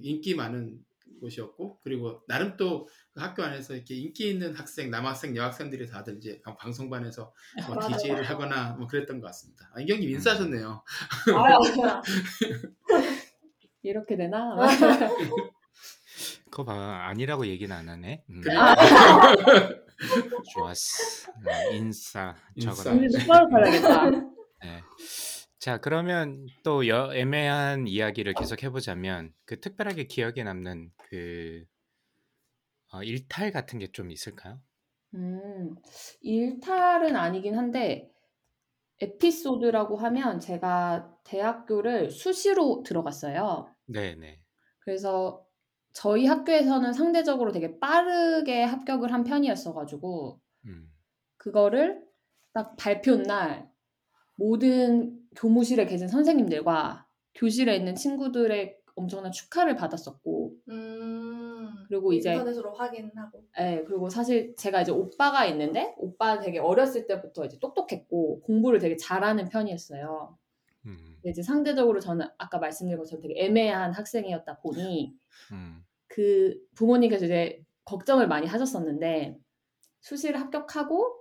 인기 많은 곳이었고 그리고 나름 또그 학교 안에서 이렇게 인기 있는 학생 남학생 여학생들이 다들 이제 방송반에서 뭐 맞아요. DJ를 하거나 뭐 그랬던 것 같습니다. 아, 인경님 인싸셨네요. 아, 이렇게 되나? 그거 봐 아니라고 얘기는 안 하네. 음. 그래? 좋았어. 음, 인싸 인싸. 오늘 똑바로. 네. 자 그러면 또 여, 애매한 이야기를 계속 해보자면 그 특별하게 기억에 남는 그 어, 일탈 같은 게 좀 있을까요? 음, 일탈은 아니긴 한데 에피소드라고 하면 제가 대학교를 수시로 들어갔어요. 네네. 그래서 저희 학교에서는 상대적으로 되게 빠르게 합격을 한 편이었어가지고 음. 그거를 딱 발표 날 모든 교무실에 계신 선생님들과 교실에 있는 친구들의 엄청난 축하를 받았었고 음, 그리고 이제- 인터넷으로 확인하고. 예, 그리고 사실 제가 이제 오빠가 있는데 오빠 되게 어렸을 때부터 이제 똑똑했고 공부를 되게 잘하는 편이었어요. 음. 근데 이제 상대적으로 저는 아까 말씀드린 것처럼 되게 애매한 학생이었다 보니 음. 그 부모님께서 이제 걱정을 많이 하셨었는데 수시를 합격하고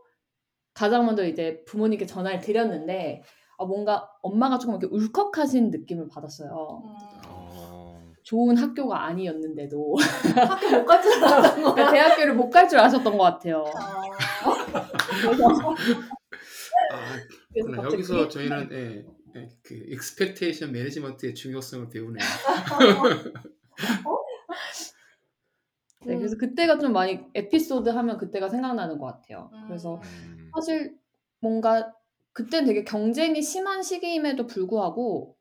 가장 먼저 이제 부모님께 전화를 드렸는데 아, 뭔가 엄마가 조금 이렇게 울컥하신 느낌을 받았어요. 음, 어. 좋은 학교가 아니었는데도 학교 못 갈 줄 알았던 거야. 그러니까 대학교를 못 갈 줄 아셨던 것 같아요. 아, 그래서, 아, 그래서 그렇구나. 갑자기 그- 예, 예, 그 expectation management의 중요성을 배우네요. 네, 그래서 그때가 좀 많이 에피소드 하면 그때가 생각나는 것 같아요. 그래서 음. 사실 뭔가 그땐 되게 경쟁이 심한 시기임에도 불구하고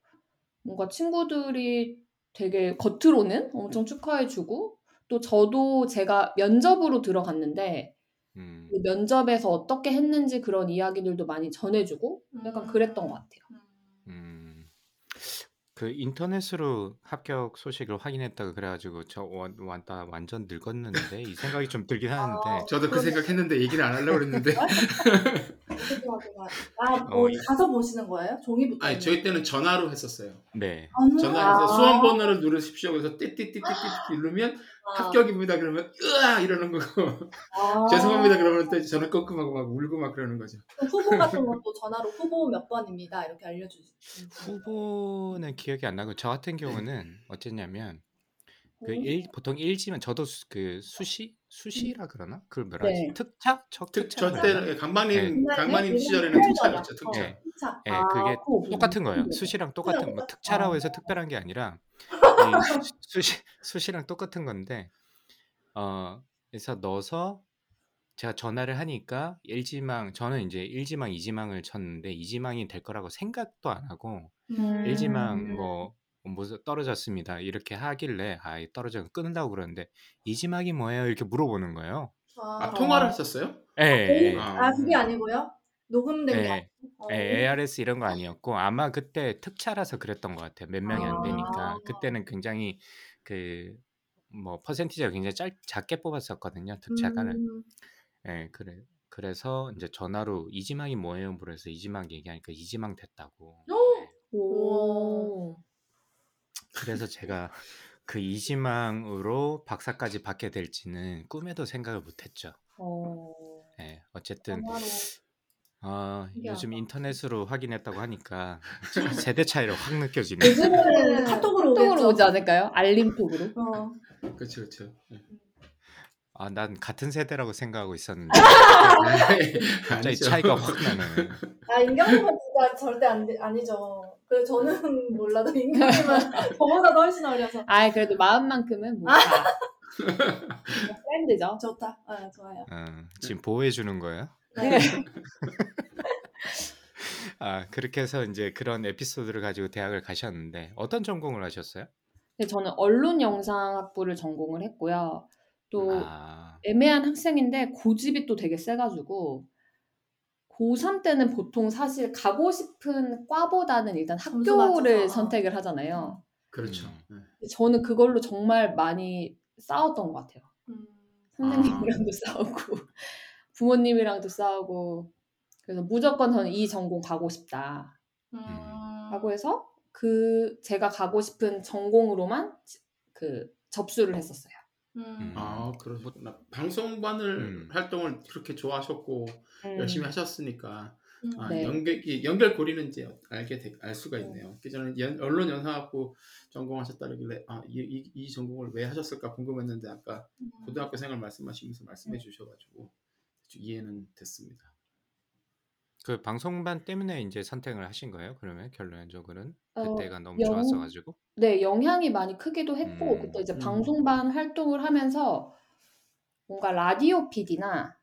뭔가 친구들이 되게 겉으로는 엄청 축하해주고 또 저도 제가 면접으로 들어갔는데 음. 그 면접에서 어떻게 했는지 그런 이야기들도 많이 전해주고 약간 음. 그랬던 것 같아요. 그 인터넷으로 합격 소식을 확인했다고 그래 가지고 저 완, 완, 나 완전 늙었는데 이 생각이 좀 들긴 하는데 저도 그 그러네. 생각했는데 얘기를 안 하려고 그랬는데 아, 뭐 어, 이- 가서 보시는 거예요? 종이 붙어 아니 저희 때는 전화로 했었어요. 네. 전화해서 아. 수험 번호를 누르십시오. 그래서 띠띠띠띠띠 누르면 아. 합격입니다. 그러면 으아 이러는 거고 죄송합니다. 그러면 또 전화 끊고하고 막 울고 막 그러는 거죠. 후보 같은 것도 전화로 후보 몇 번입니다. 이렇게 알려주시. 후보는 기억이 안 나고 저 같은 경우는 어쨌냐면 그 음. 일, 보통 일지만 저도 수, 그 수시 수시라 그러나 그걸 뭐라 하지 네. 특차 적 특, 특차 저때 강만님 네. 강만님 네. 시절에는 네. 특차였죠. 특차. 네. 차. 예, 아, 그게 그거 똑같은 거예요. 수시랑 똑같은 뭐? 특차라고 아. 해서 특별한 게 아니라 이 수- 수시 수시랑 똑같은 건데 어 그래서 넣어서 제가 전화를 하니까 일지망 저는 이제 일지망 이지망을 쳤는데 이지망이 될 거라고 생각도 안 하고 음. 일지망 뭐 무슨 떨어졌습니다 이렇게 하길래 아 떨어져 끊는다고 그러는데 이지망이 뭐예요 이렇게 물어보는 거예요. 아, 아 통화를 했었어요? 예, 예, 예. 아, 그게 아니고요? 녹음된 게 예. 아니고? 어. 예, ARS 이런 거 아니었고 아마 그때 특차라서 그랬던 것 같아요. 몇 명이 안 아. 되니까 그때는 굉장히 그 뭐 퍼센티지가 굉장히 짧, 작게 뽑았었거든요. 특차가는. 음, 예, 그래 그래서 이제 전화로 이 지망이 뭐예요? 물어서 이 지망 얘기하니까 이 지망 됐다고. 예, 오. 그래서 제가 그 이 지망으로 박사까지 받게 될지는 꿈에도 생각을 못 했죠. 어. 예, 어쨌든 전화로. 어, 신기하다. 요즘 인터넷으로 확인했다고 하니까 세대 차이를 확 느껴지네. 요즘에는 카톡으로 오겠죠. 톡으로 오지 않을까요? 알림톡으로? 어. 그렇죠, 그렇죠. 예. 아, 난 같은 세대라고 생각하고 있었는데 갑자기 아니죠. 차이가 확 나네. 아, 인경님은 진짜 절대 안, 돼- 아니죠. 그래 저는 몰라도 인경님은 저보다도 훨씬 어려서. 아, 그래도 마음만큼은 못 가. 프렌드죠. 좋다. 아, 좋아요. 어, 지금 보호해 주는 거예요? 네. 아, 그렇게 해서 이제 그런 에피소드를 가지고 대학을 가셨는데 어떤 전공을 하셨어요? 근데 저는 언론 영상학부를 전공을 했고요. 또 아, 애매한 학생인데 고집이 또 되게 세 가지고 고3 때는 보통 사실 가고 싶은 과보다는 일단 점수 학교를 맞춰서, 어. 선택을 하잖아요. 그렇죠. 음. 예. 근데 저는 그걸로 정말 많이 싸웠던 것 같아요. 음. 선생님이랑도 싸우고 부모님이랑도 싸우고 그래서 무조건 저는 이 전공 가고 싶다 음. 하고 해서 그 제가 가고 싶은 전공으로만 지- 그 접수를 했었어요. 음. 아 그러셨구나. 방송반을 음. 활동을 그렇게 좋아하셨고 음, 열심히 하셨으니까 음. 아, 네. 연결 이 연결 고리는 이제 알게 되- 알 수가 있네요. 그 저는 연- 언론 연상학부 전공하셨다길래 아, 이, 이, 이 전공을 왜 하셨을까 궁금했는데 아까 음. 고등학교 생활 말씀하시면서 말씀해 주셔가지고 좀 이해는 됐습니다. 그 방송반 때문에 이제 선택을 하신 거예요? 그러면 결론적으로는 어, 그때가 너무 영- 좋았어가지고. 네, 영향이 많이 크기도 했고, 음. 그때 이제 음. 방송반 활동을 하면서 뭔가 라디오 PD나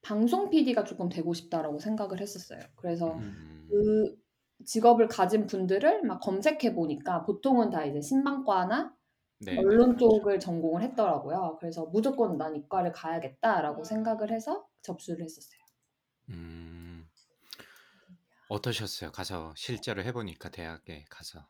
방송 PD가 조금 되고 싶다라고 생각을 했었어요. 그래서 음. 그 직업을 가진 분들을 막 검색해 보니까 보통은 다 이제 신방과나 네, 네, 언론. 쪽을 전공을 했더라고요. 그래서 무조건 난 이과를 가야겠다라고 음. 생각을 해서 접수를 했었어요. 음. 어떠셨어요? 가서 실제로 해보니까 대학에 가서.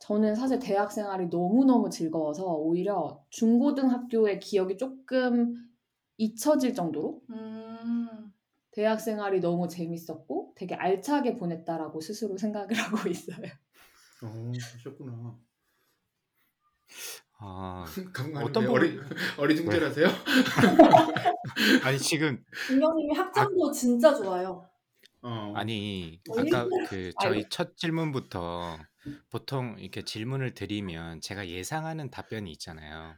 저는 사실 대학 생활이 너무너무 즐거워서 오히려 중고등학교의 기억이 조금 잊혀질 정도로 음. 대학 생활이 너무 재밌었고 되게 알차게 보냈다라고 스스로 생각을 하고 있어요. 어, 그러셨구나. 아, 어떤 왜 어리 어리둥절하세요? 아니 지금 김경님이 학점도 진짜 좋아요. 어. 아니 어, 아까 그 저희 아이고. 첫 질문부터 보통 이렇게 질문을 드리면 제가 예상하는 답변이 있잖아요.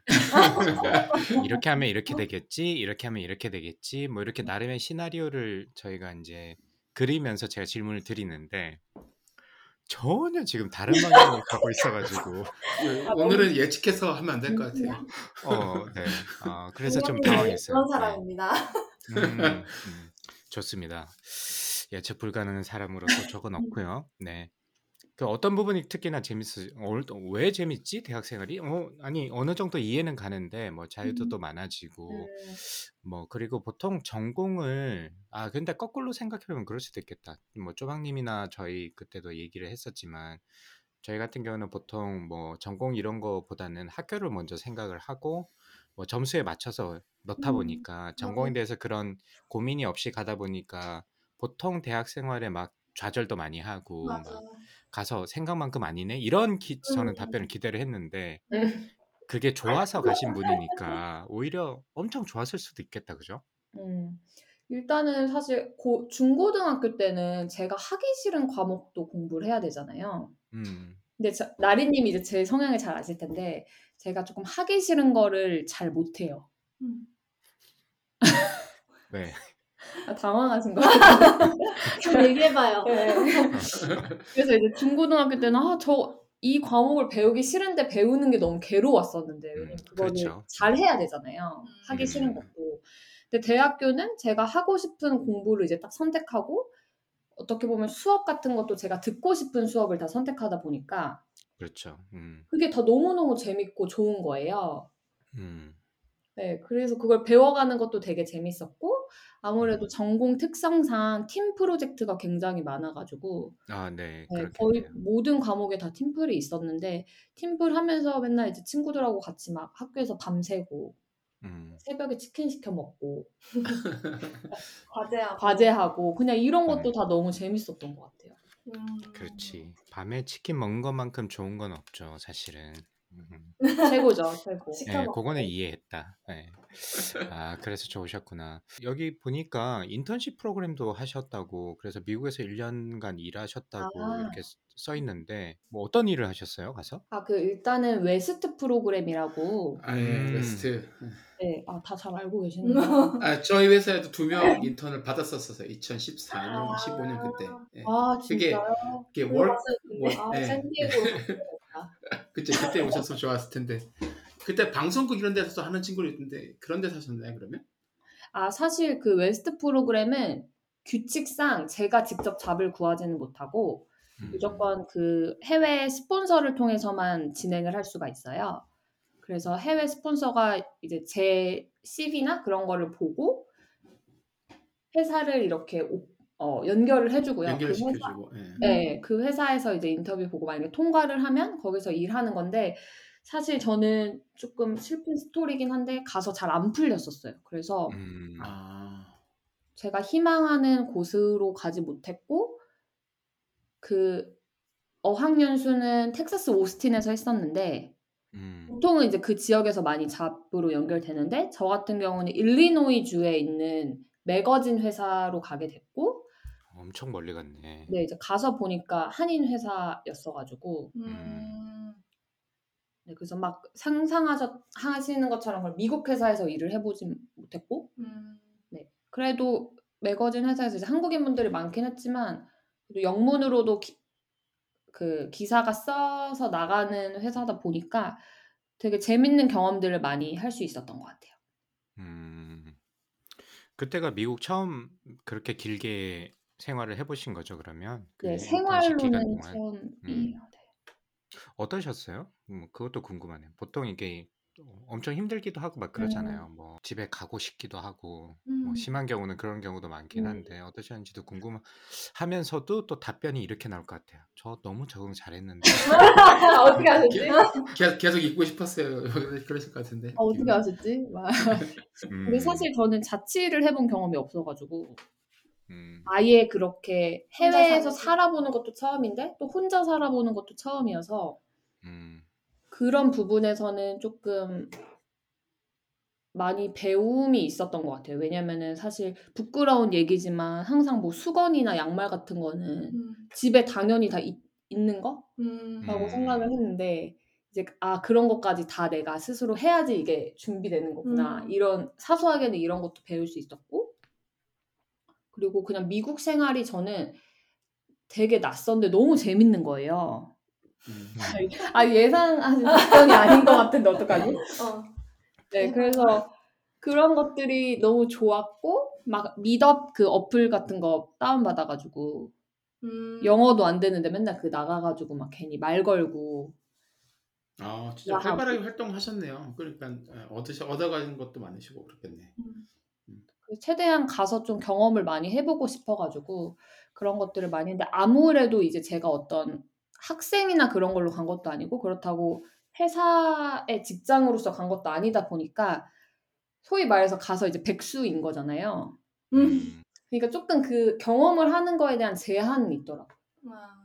뭐 이렇게 하면 이렇게 되겠지, 이렇게 하면 이렇게 되겠지, 뭐 이렇게 나름의 시나리오를 저희가 이제 그리면서 제가 질문을 드리는데 전혀 지금 다른 방향으로 가고 있어가지고 예, 아, 오늘은 예측해서 하면 안 될 것 같아요. 어, 네. 아, 그래서 좀 당황했어요. 그런 네. 사람입니다. 음, 음, 좋습니다. 예측 불가능한 사람으로서 적은 없고요. 네. 그 어떤 부분이 특히나 재밌어? 어, 왜 재밌지? 대학 생활이? 어, 아니 어느 정도 이해는 가는데 뭐 자유도도 많아지고 음, 뭐 그리고 보통 전공을 아 근데 거꾸로 생각해보면 그럴 수도 있겠다. 뭐 쪼박님이나 저희 그때도 얘기를 했었지만 저희 같은 경우는 보통 뭐 전공 이런 거보다는 학교를 먼저 생각을 하고 뭐 점수에 맞춰서 넣다 음, 보니까 전공에 대해서 그런 고민이 없이 가다 보니까 보통 대학 생활에 막 좌절도 많이 하고. 막 가서 생각만큼 아니네 이런 기, 저는 음. 답변을 기대를 했는데 음. 그게 좋아서 가신 분이니까 오히려 엄청 좋았을 수도 있겠다 그죠? 음. 일단은 사실 고, 중고등학교 때는 제가 하기 싫은 과목도 공부를 해야 되잖아요. 음, 근데 저, 나리님이 이제 제 성향을 잘 아실 텐데 제가 조금 하기 싫은 거를 잘 못해요. 음. 네. 아, 당황하신 거 같아요. 좀 얘기해봐요. 네. 그래서 이제 중고등학교 때는 아, 저 이 과목을 배우기 싫은데 배우는 게 너무 괴로웠었는데 왜냐면 음, 그거를 그렇죠. 잘 해야 되잖아요. 음. 하기 싫은 음. 것도. 근데 대학교는 제가 하고 싶은 공부를 이제 딱 선택하고 어떻게 보면 수업 같은 것도 제가 듣고 싶은 수업을 다 선택하다 보니까 그렇죠. 음, 그게 다 너무너무 재밌고 좋은 거예요. 음, 네, 그래서 그걸 배워가는 것도 되게 재밌었고, 아무래도 음. 전공 특성상 팀 프로젝트가 굉장히 많아가지고, 아, 네, 네, 거의 그렇겠네요. 모든 과목에 다 팀플이 있었는데, 팀플 하면서 맨날 이제 친구들하고 같이 막 학교에서 밤새고, 음, 새벽에 치킨 시켜 먹고, 과제하고. 과제하고, 그냥 이런 것도 음. 다 너무 재밌었던 것 같아요. 음. 그렇지. 밤에 치킨 먹는 것만큼 좋은 건 없죠, 사실은. 음. 최고죠, 최고. 시켜 네, 먹고. 그거는 이해했다. 네. 아, 그래서 좋으셨구나. 여기 보니까 인턴십 프로그램도 하셨다고, 그래서 미국에서 1년간 일하셨다고 아. 이렇게 써- 써 있는데, 뭐 어떤 일을 하셨어요, 가서? 아, 그 일단은 WEST 프로그램이라고, 아, 예, 음. WEST. 네, 아, 다 잘 알고 계시는구나. 아, 저희 회사에도 두 명 인턴을 받았었어요. 2014년, 15년 그때. 예. 아, 그게 진짜요? 그게 월. 월, 아, 예. 샌디에고. 그때 그때 오셨으면 좋았을 텐데. 그때 방송국 이런 데서 하는 친구를 있는데 그런 데서 하셨나요, 그러면? 아, 사실 그 WEST 프로그램은 규칙상 제가 직접 job을 구하지는 못하고 음. 무조건 그 해외 스폰서를 통해서만 진행을 할 수가 있어요. 그래서 해외 스폰서가 이제 제 CV나 그런 거를 보고 회사를 이렇게 오- 어, 연결을 해주고요. 그 회사, 연결시켜주고. 예. 네, 그 회사에서 이제 인터뷰 보고 만약에 통과를 하면 거기서 일하는 건데 사실 저는 조금 슬픈 스토리긴 한데 가서 잘 안 풀렸었어요. 그래서 음. 아, 제가 희망하는 곳으로 가지 못했고 그 어학연수는 텍사스 오스틴에서 했었는데 음. 보통은 이제 그 지역에서 많이 잡으로 연결되는데 저 같은 경우는 일리노이 주에 있는 매거진 회사로 가게 됐고 엄청 멀리 갔네. 네 이제 가서 보니까 한인 회사였어가지고 음. 네, 그래서 막 상상하셨 하시는 것처럼 그걸 미국 회사에서 일을 해보진 못했고 음. 그래도 매거진 회사에서 이제 한국인 분들이 많긴 했지만 그래도 영문으로도 기, 그 기사가 써서 나가는 회사다 보니까 되게 재밌는 경험들을 많이 할 수 있었던 것 같아요. 음. 그때가 미국 처음 그렇게 길게 생활을 해보신 거죠, 그러면? 그 네, 인턴십 기간 생활로는 동안. 처음이에요. 네. 어떠셨어요? 음, 그것도 궁금하네요. 보통 이게 엄청 힘들기도 하고 막 그러잖아요. 뭐 집에 가고 싶기도 하고 뭐 음. 심한 경우는 그런 경우도 많긴 음. 한데 어떠셨는지도 궁금하면서도 또 답변이 이렇게 나올 것 같아요. 저 너무 적응 잘했는데. 어떻게 하셨지? 계속, 계속 입고 싶었어요. 그러실 것 같은데. 어, 어떻게 하셨지? 막. 근데 음, 사실 저는 자취를 해본 경험이 없어가지고 음, 아예 그렇게 해외에서. 살아보는 것도 처음인데 또 혼자 살아보는 것도 처음이어서 음, 그런 부분에서는 조금 많이 배움이 있었던 것 같아요. 왜냐면은 사실 부끄러운 얘기지만 항상 뭐 수건이나 양말 같은 거는 음. 집에 당연히 다 있, 있는 거라고 음. 음. 생각을 했는데 이제 아 그런 것까지 다 내가 스스로 해야지 이게 준비되는 거구나. 음. 이런 사소하게는 이런 것도 배울 수 있었고 그리고 그냥 미국 생활이 저는 되게 낯선데 너무 재밌는 거예요. 음. 아 예상하신 답변이 아닌 것 같은데 어떡하지? 어. 네, 그래서 그런 것들이 너무 좋았고 막 미덥 그 어플 같은 거 다운 받아가지고 음. 영어도 안 되는데 맨날 그 나가가지고 막 괜히 말 걸고 아, 진짜 와. 활발하게 활동하셨네요. 그러니까 얻으셔 얻어가는 것도 많으시고 그렇겠네. 음. 그래서 최대한 가서 좀 경험을 많이 해 보고 싶어 가지고 그런 것들을 많이 했는데 아무래도 이제 제가 어떤 학생이나 그런 걸로 간 것도 아니고 그렇다고 회사의 직장으로서 간 것도 아니다 보니까 소위 말해서 가서 이제 백수인 거잖아요. 음. 그러니까 조금 그 경험을 하는 거에 대한 제한이 있더라고요. 와.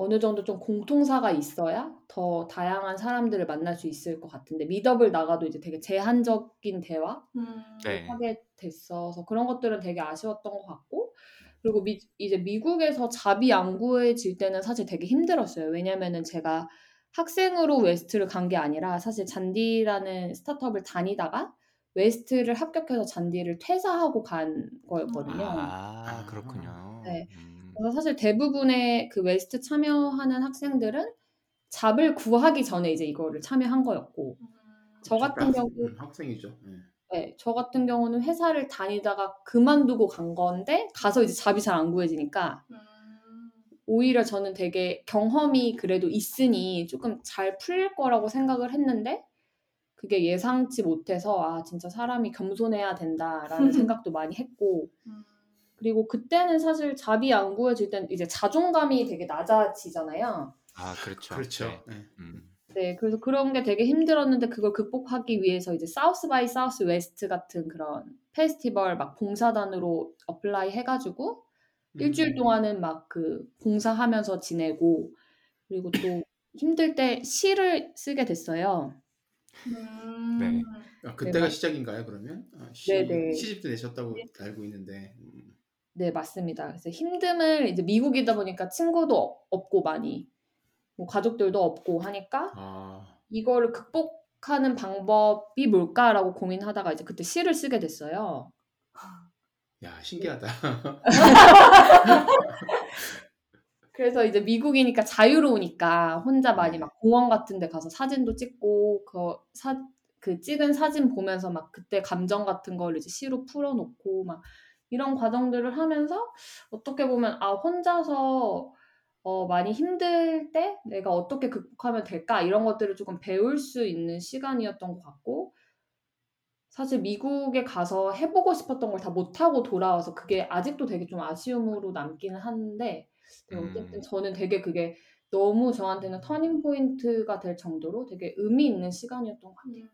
음, 어느 정도 좀 공통사가 있어야 더 다양한 사람들을 만날 수 있을 것 같은데 meetup을 나가도 이제 되게 제한적인 대화 음. 네. 하게 됐어서 그런 것들은 되게 아쉬웠던 것 같고 그리고 미, 이제 미국에서 job이 안 구해질 때는 사실 되게 힘들었어요. 왜냐면은 제가 학생으로 WEST를 간 게 아니라 사실 잔디라는 스타트업을 다니다가 WEST를 합격해서 잔디를 퇴사하고 간 거였거든요. 아, 그렇군요. 네. 음, 그래서 사실 대부분의 그 WEST 참여하는 학생들은 job을 구하기 전에 이제 이거를 참여한 거였고 음. 저 같은 경우 음, 학생이죠. 네. 네, 저 같은 경우는 회사를 다니다가 그만두고 간 건데 가서 이제 job이 잘 안 구해지니까 음. 오히려 저는 되게 경험이 그래도 있으니 조금 잘 풀릴 거라고 생각을 했는데 그게 예상치 못해서 아 진짜 사람이 겸손해야 된다라는 생각도 많이 했고 음. 그리고 그때는 사실 job이 안 구해질 땐 이제 자존감이 되게 낮아지잖아요. 아, 그렇죠. 그렇죠. 네. 네. 음, 네, 그래서 그런 게 되게 힘들었는데 그걸 극복하기 위해서 이제 South by Southwest 같은 그런 페스티벌 막 봉사단으로 apply 해가지고 일주일 음. 동안은 막 그 봉사하면서 지내고 그리고 또 힘들 때 시를 쓰게 됐어요. 음. 네. 아, 그때가 네, 시작인가요? 그러면 아, 시, 네네. 시집도 내셨다고 알고 있는데. 음. 네, 맞습니다. 그래서 힘듦을 이제 미국이다 보니까 친구도 없- 없고 많이 뭐 가족들도 없고 하니까 아, 이거를 극복하는 방법이 뭘까라고 고민하다가 이제 그때 시를 쓰게 됐어요. 야 신기하다. 그래서 이제 미국이니까 자유로우니까 혼자 많이 네. 막 공원 같은 데 가서 사진도 찍고 그, 사, 그 찍은 사진 보면서 막 그때 감정 같은 걸 이제 시로 풀어놓고 막 이런 과정들을 하면서 어떻게 보면 아 혼자서 어, 많이 힘들 때 내가 어떻게 극복하면 될까 이런 것들을 조금 배울 수 있는 시간이었던 것 같고 사실 미국에 가서 해보고 싶었던 걸 다 못하고 돌아와서 그게 아직도 되게 좀 아쉬움으로 남기는 하는데 네, 어쨌든 음. 저는 되게 그게 너무 저한테는 turning point가 될 정도로 되게 의미 있는 시간이었던 것 같아요.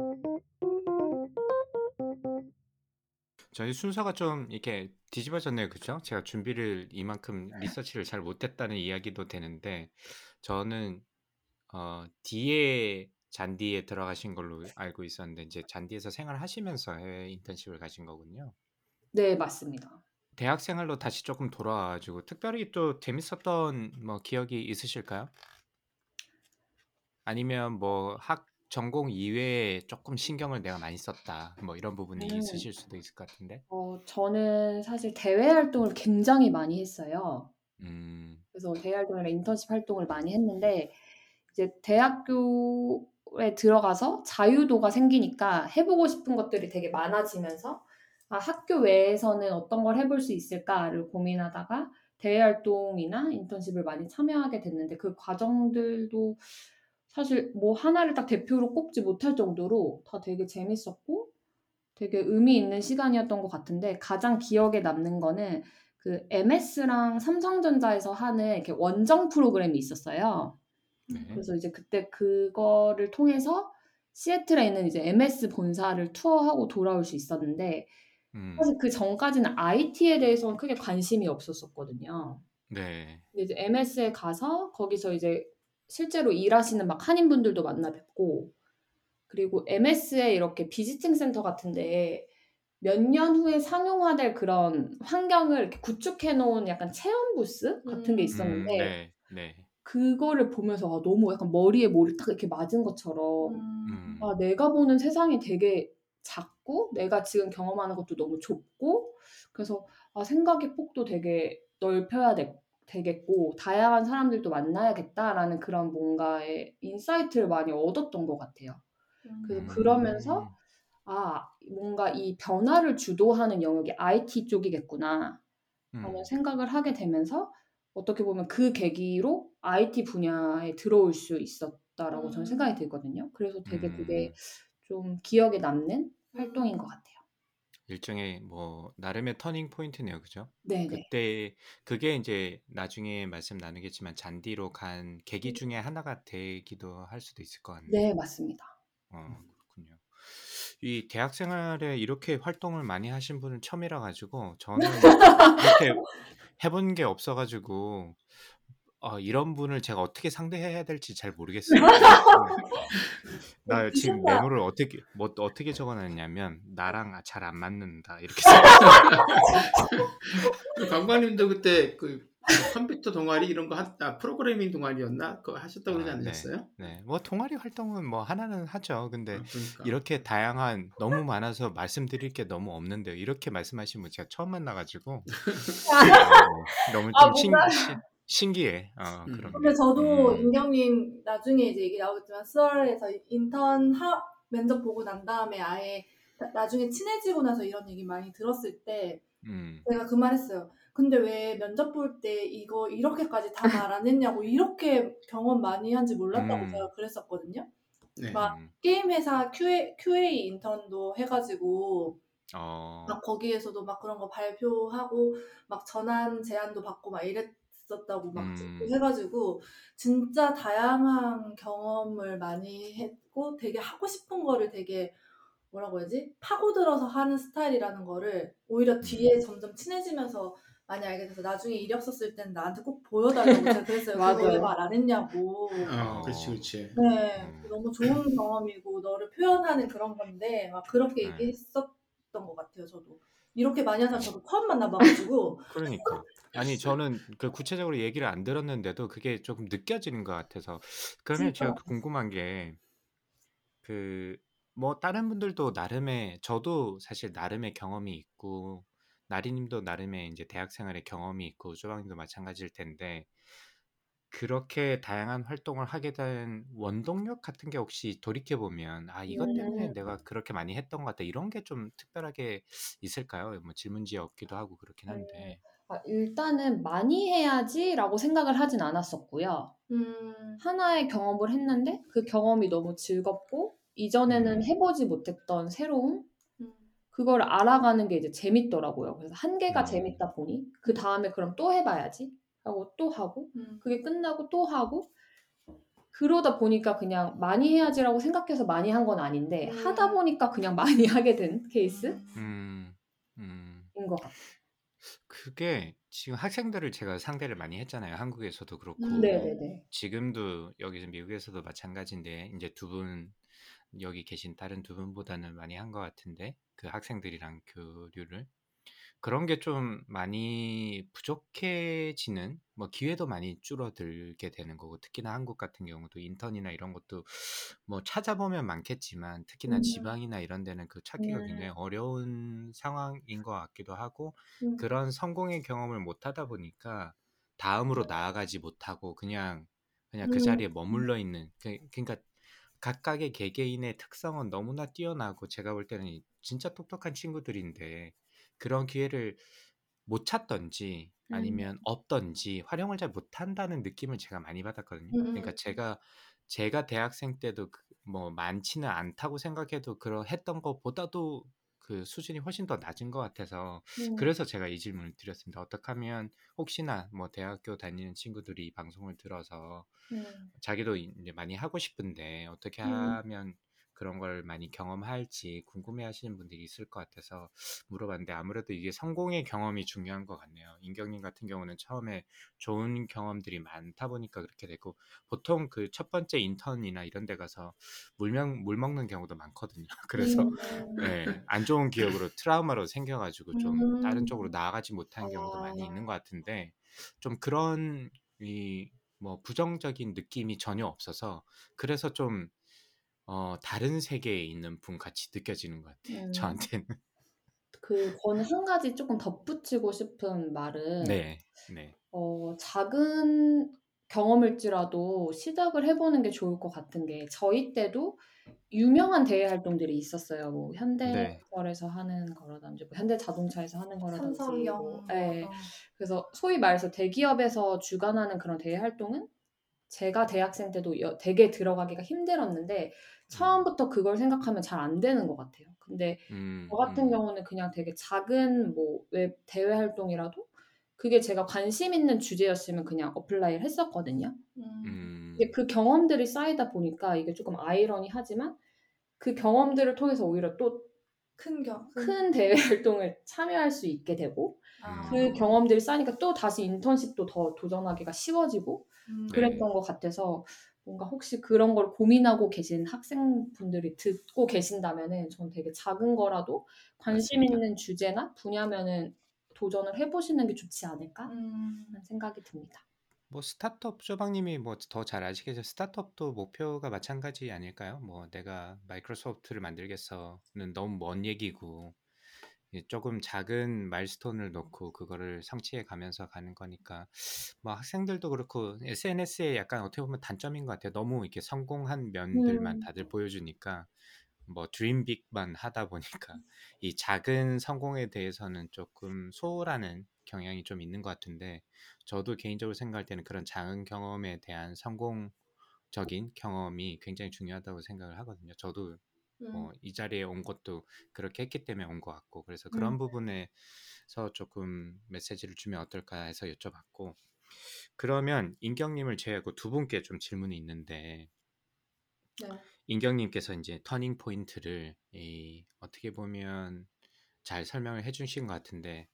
음. 저희 순서가 좀 이렇게 뒤집어졌네요. 그죠? 제가 준비를 이만큼 리서치를 잘 못했다는 이야기도 되는데 저는 어, 뒤에 잔디에 들어가신 걸로 알고 있었는데 이제 잔디에서 생활하시면서 해외 인턴십을 가신 거군요. 네, 맞습니다. 대학 생활로 다시 조금 돌아와가지고 특별히 또 재밌었던 뭐 기억이 있으실까요? 아니면 뭐 학 전공 이외에 조금 신경을 내가 많이 썼다 뭐 이런 부분이 음. 있으실 수도 있을 것 같은데. 어, 저는 사실 대외 활동을 굉장히 많이 했어요. 음, 그래서 대외 활동이나 인턴십 활동을 많이 했는데 이제 대학교에 들어가서 자유도가 생기니까 해보고 싶은 것들이 되게 많아지면서 아, 학교 외에서는 어떤 걸 해볼 수 있을까를 고민하다가 대외 활동이나 인턴십을 많이 참여하게 됐는데 그 과정들도 사실 뭐 하나를 딱 대표로 꼽지 못할 정도로 다 되게 재밌었고 되게 의미 있는 시간이었던 것 같은데 가장 기억에 남는 거는 그 MS랑 삼성전자에서 하는 이렇게 원정 프로그램이 있었어요. 네. 그래서 이제 그때 그거를 통해서 시애틀에 있는 이제 MS 본사를 투어하고 돌아올 수 있었는데 음, 사실 그 전까지는 IT에 대해서는 크게 관심이 없었었거든요. 네. 근데 이제 MS에 가서 거기서 이제 실제로 일하시는 막 한인분들도 만나 뵙고 그리고 MS에 이렇게 비지팅 센터 같은데 몇 년 후에 상용화될 그런 환경을 이렇게 구축해 놓은 약간 체험 부스 같은 게 음. 있었는데 음, 네, 네. 그거를 보면서 아, 너무 약간 머리에 머리 딱 이렇게 맞은 것처럼 음. 음, 아, 내가 보는 세상이 되게 작고 내가 지금 경험하는 것도 너무 좁고 그래서 아, 생각의 폭도 되게 넓혀야 되, 되겠고 다양한 사람들도 만나야겠다라는 그런 뭔가의 insight를 많이 얻었던 것 같아요. 그래서 음. 그러면서 아 뭔가 이 변화를 주도하는 영역이 IT 쪽이겠구나 음, 하는 생각을 하게 되면서 어떻게 보면 그 계기로 IT 분야에 들어올 수 있었다라고 저는 음. 생각이 들거든요. 그래서 되게 음. 그게 좀 기억에 남는 활동인 것 같아요. 일종의 뭐 나름의 터닝 포인트네요, 그죠? 네네. 그때 그게 이제 나중에 말씀 나누겠지만 잔디로 간 계기 음. 중에 하나가 되기도 할 수도 있을 것 같네요. 네, 맞습니다. 어, 그렇군요. 이 대학 생활에 이렇게 활동을 많이 하신 분은 처음이라 가지고 저는 그렇게 해 본 게 없어 가지고 어, 이런 분을 제가 어떻게 상대해야 될지 잘 모르겠어요. 나 지금. 메모를 어떻게 뭐 어떻게 적어놨냐면 나랑 잘 안 맞는다 이렇게 써. 그 강관님도 그때 그 컴퓨터 동아리 이런 거 하, 아, 프로그래밍 동아리였나? 그거 하셨다고 그러지 아, 네. 않으셨어요? 네, 뭐 동아리 활동은 뭐 하나는 하죠. 근데 아, 그러니까. 이렇게 다양한 너무 많아서 말씀드릴 게 너무 없는데요. 이렇게 말씀하신 분 제가 처음 만나가지고 어, 너무 좀 아, 신, 뭔가- 신- 신기해. 어, 음. 그런 근데 게. 저도 음, 인경님 나중에 이제 얘기 나오겠지만 수월에서 인턴 하, 면접 보고 난 다음에 아예 나- 나중에 친해지고 나서 이런 얘기 많이 들었을 때 음, 제가 그 말했어요. 근데 왜 면접 볼 때 이거 이렇게까지 다 말 안 했냐고 이렇게 경험 많이 한지 몰랐다고 음. 제가 그랬었거든요. 네. 막 음, 게임 회사 QA, QA 인턴도 해가지고 어, 막 거기에서도 막 그런 거 발표하고 막 전환 제안도 받고 막 이랬 었다고 막 음. 해가지고 진짜 다양한 경험을 많이 했고 되게 하고 싶은 거를 되게 뭐라고 해야지 파고들어서 하는 스타일이라는 거를 오히려 뒤에 점점 친해지면서 많이 알게 돼서 나중에 이력 썼을 땐 나한테 꼭 보여달라고 제가 그랬어요. 그거 맞아요. 왜말안 했냐고. 어, 어. 그렇지, 그렇지. 네, 음. 너무 좋은 경험이고 너를 표현하는 그런 건데 막 그렇게 네. 얘기했었던 것 같아요. 저도 이렇게 많이 하는 사람 저도 처음 만나봐가지고 그러니까. 아니 저는 그 구체적으로 얘기를 안 들었는데도 그게 조금 느껴지는 것 같아서 그러면 제가 진짜. 궁금한 게 그 뭐 다른 분들도 나름의 저도 사실 나름의 경험이 있고 나리님도 나름의 이제 대학 생활의 경험이 있고 조방님도 마찬가지일 텐데 그렇게 다양한 활동을 하게 된 원동력 같은 게 혹시 돌이켜 보면 아 이것 때문에 음. 내가 그렇게 많이 했던 것 같다 이런 게 좀 특별하게 있을까요? 뭐 질문지에 없기도 하고 그렇긴 한데. 아, 일단은 많이 해야지라고 생각을 하진 않았었고요. 음, 하나의 경험을 했는데 그 경험이 너무 즐겁고 이전에는 음. 해보지 못했던 새로운 음, 그걸 알아가는 게 이제 재밌더라고요. 그래서 한 개가 음. 재밌다 보니 그 다음에 그럼 또 해봐야지 하고 또 하고 음. 그게 끝나고 또 하고 그러다 보니까 그냥 많이 해야지라고 생각해서 많이 한 건 아닌데 음. 하다 보니까 그냥 많이 하게 된 케이스? 음, 음. 것 같아요. 그게 지금 학생들을 제가 상대를 많이 했잖아요. 한국에서도 그렇고 음. 네네네. 지금도 여기서 미국에서도 마찬가지인데 이제 두 분 여기 계신 다른 두 분보다는 많이 한 것 같은데 그 학생들이랑 교류를 그런 게 좀 많이 부족해지는 뭐 기회도 많이 줄어들게 되는 거고 특히나 한국 같은 경우도 인턴이나 이런 것도 뭐 찾아보면 많겠지만 특히나 음. 지방이나 이런 데는 그 찾기가 음. 굉장히 어려운 상황인 것 같기도 하고 음. 그런 성공의 경험을 못 하다 보니까 다음으로 나아가지 못하고 그냥 그냥 그 음. 자리에 머물러 있는 그, 그러니까 각각의 개개인의 특성은 너무나 뛰어나고 제가 볼 때는 진짜 똑똑한 친구들인데 그런 기회를 못 찾던지 음. 아니면 없던지 활용을 잘 못한다는 느낌을 제가 많이 받았거든요. 음, 음. 그러니까 제가 제가 대학생 때도 그- 뭐 많지는 않다고 생각해도 그러 했던 것보다도 그 수준이 훨씬 더 낮은 것 같아서 음. 그래서 제가 이 질문을 드렸습니다. 어떻게 하면 혹시나 뭐 대학교 다니는 친구들이 이 방송을 들어서 음. 자기도 이제 많이 하고 싶은데 어떻게 음. 하면 그런 걸 많이 경험할지 궁금해 하시는 분들이 있을 것 같아서 물어봤는데 아무래도 이게 성공의 경험이 중요한 것 같네요. 인경님 같은 경우는 처음에 좋은 경험들이 많다 보니까 그렇게 되고 보통 그 첫 번째 인턴이나 이런 데 가서 물명, 물 먹는 경우도 많거든요. 그래서 음. 네, 안 좋은 기억으로 트라우마로 생겨가지고 좀 음. 다른 쪽으로 나아가지 못한 경우도 많이 아. 있는 것 같은데 좀 그런 이 뭐 부정적인 느낌이 전혀 없어서 그래서 좀 어, 다른 세계에 있는 분 같이 느껴지는 것 같아요. 음. 저한테는. 그 저는 한 가지 조금 덧붙이고 싶은 말은 네, 네, 어, 작은 경험일지라도 시작을 해보는 게 좋을 것 같은 게 저희 때도 유명한 대외 활동들이 있었어요. 뭐 네. 현대건설에서 하는 거라든지 뭐 현대자동차에서 하는 거라든지 삼성경 뭐. 어떤 그래서 소위 말해서 대기업에서 주관하는 그런 대외 활동은 제가 대학생 때도 여- 되게 들어가기가 힘들었는데 처음부터 그걸 생각하면 잘 안 되는 것 같아요. 근데 음, 저 같은 음, 경우는 그냥 되게 작은 뭐 웹 대외 활동이라도 그게 제가 관심 있는 주제였으면 그냥 apply를 했었거든요. 음. 음, 이게 그 경험들이 쌓이다 보니까 이게 조금 아이러니하지만 그 경험들을 통해서 오히려 또 큰 경, 큰 대외 활동을 참여할 수 있게 되고 아. 그 경험들이 쌓이니까 또 다시 인턴십도 더 도전하기가 쉬워지고 음. 네. 그랬던 것 같아서 뭔가 혹시 그런 걸 고민하고 계신 학생분들이 듣고 계신다면은 전 되게 작은 거라도 관심 맞습니다. 있는 주제나 분야면은 도전을 해보시는 게 좋지 않을까 음. 하는 생각이 듭니다. 뭐 스타트업 조방님이 뭐 더 잘 아시겠죠. 스타트업도 목표가 마찬가지 아닐까요? 뭐 내가 마이크로소프트를 만들겠어는 너무 먼 얘기고 이 조금 작은 마일스톤을 놓고 그거를 성취해 가면서 가는 거니까 뭐 학생들도 그렇고 SNS에 약간 어떻게 보면 단점인 것 같아요. 너무 이렇게 성공한 면들만 음. 다들 보여주니까 뭐 드림빅만 하다 보니까 이 작은 성공에 대해서는 조금 소홀하는 경향이 좀 있는 것 같은데 저도 개인적으로 생각할 때는 그런 작은 경험에 대한 성공적인 경험이 굉장히 중요하다고 생각을 하거든요. 저도 음. 뭐 이 자리에 온 것도 그렇게 했기 때문에 온 것 같고 그래서 음. 그런 부분에서 조금 메시지를 주면 어떨까 해서 여쭤봤고 그러면 인경님을 제외하고 두 분께 좀 질문이 있는데 네. 인경님께서 이제 turning point를 이 어떻게 보면 잘 설명을 해주신 것 같은데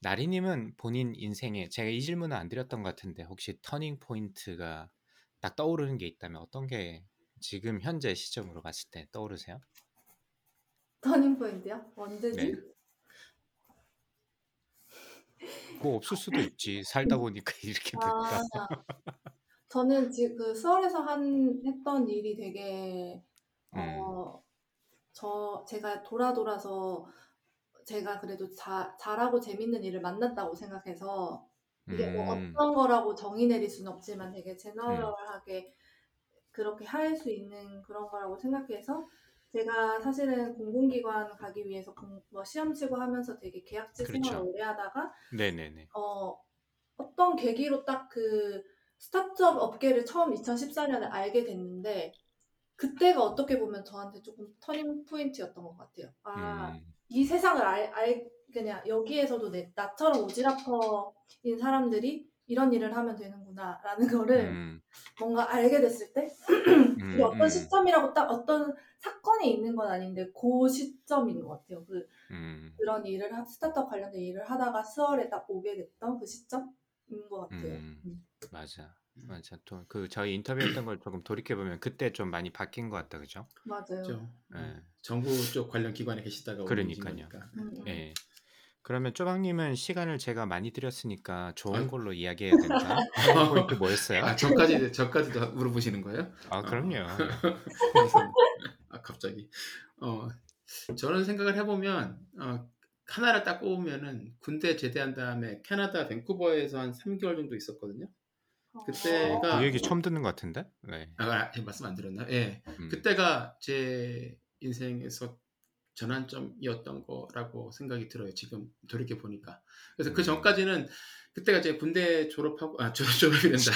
나리님은 본인 인생에 제가 이 질문은 안 드렸던 것 같은데 혹시 turning point가 딱 떠오르는 게 있다면 어떤 게 지금 현재 시점으로 봤을 때 떠오르세요? turning point요? 언제지? 네. 뭐 없을 수도 있지 살다 보니까 이렇게 됐다. 아, 저는 지금 그 수월에서 한 했던 일이 되게 음, 어, 저 제가 돌아 돌아서 제가 그래도 자, 잘하고 재밌는 일을 만났다고 생각해서 이게 뭐 음, 어떤 거라고 정의 내릴 수는 없지만 되게 제너럴하게 그렇게 할 수 있는 그런 거라고 생각해서 제가 사실은 공공기관 가기 위해서 공- 뭐 시험 치고 하면서 되게 계약직 그렇죠. 생활을 오래 하다가 네네네. 어, 어떤 계기로 딱 그 스타트업 업계를 처음 2014년에 알게 됐는데 그때가 어떻게 보면 저한테 조금 turning point였던 것 같아요. 아, 음, 이 세상을 알, 알 그냥 여기에서도 내, 나처럼 오지라퍼인 사람들이 이런 일을 하면 되는구나라는 거를 음, 뭔가 알게 됐을 때 음, 어떤 음, 시점이라고 딱 어떤 사건이 있는 건 아닌데 그 시점인 것 같아요. 그 음, 그런 일을 하- 스타트업 관련된 일을 하다가 스얼에 딱 오게 됐던 그 시점인 것 같아요. 음. 음. 맞아. 맞아. 또 그 저희 인터뷰했던 걸 조금 돌이켜 보면 그때 좀 많이 바뀐 것 같다, 그죠? 맞아요. 그렇죠. 예. 정부 쪽 관련 기관에 계시다가 그러니까요. 거니까. 음, 음. 예. 그러면 쪼박님은 시간을 제가 많이 드렸으니까 좋은 아유. 걸로 이야기해야 된다. 포인트 뭐였어요? 아 저까지 저까지도 물어보시는 거예요? 아, 그럼요. 그래서 아 갑자기 어 저는 생각을 해보면 어 하나를 딱 꼽으면은 군대 제대한 다음에 캐나다 밴쿠버에서 한 3개월 정도 있었거든요. 그때가 그 얘기 처음 듣는 것 같은데? 네. 아, 아, 예, 말씀 안 드렸나? 예. 음. 그때가 제 인생에서 전환점이었던 거라고 생각이 들어요. 지금 돌이켜 보니까. 그래서 그 음. 전까지는 그때가 제 군대 졸업하고 아 졸업 졸업이 된다.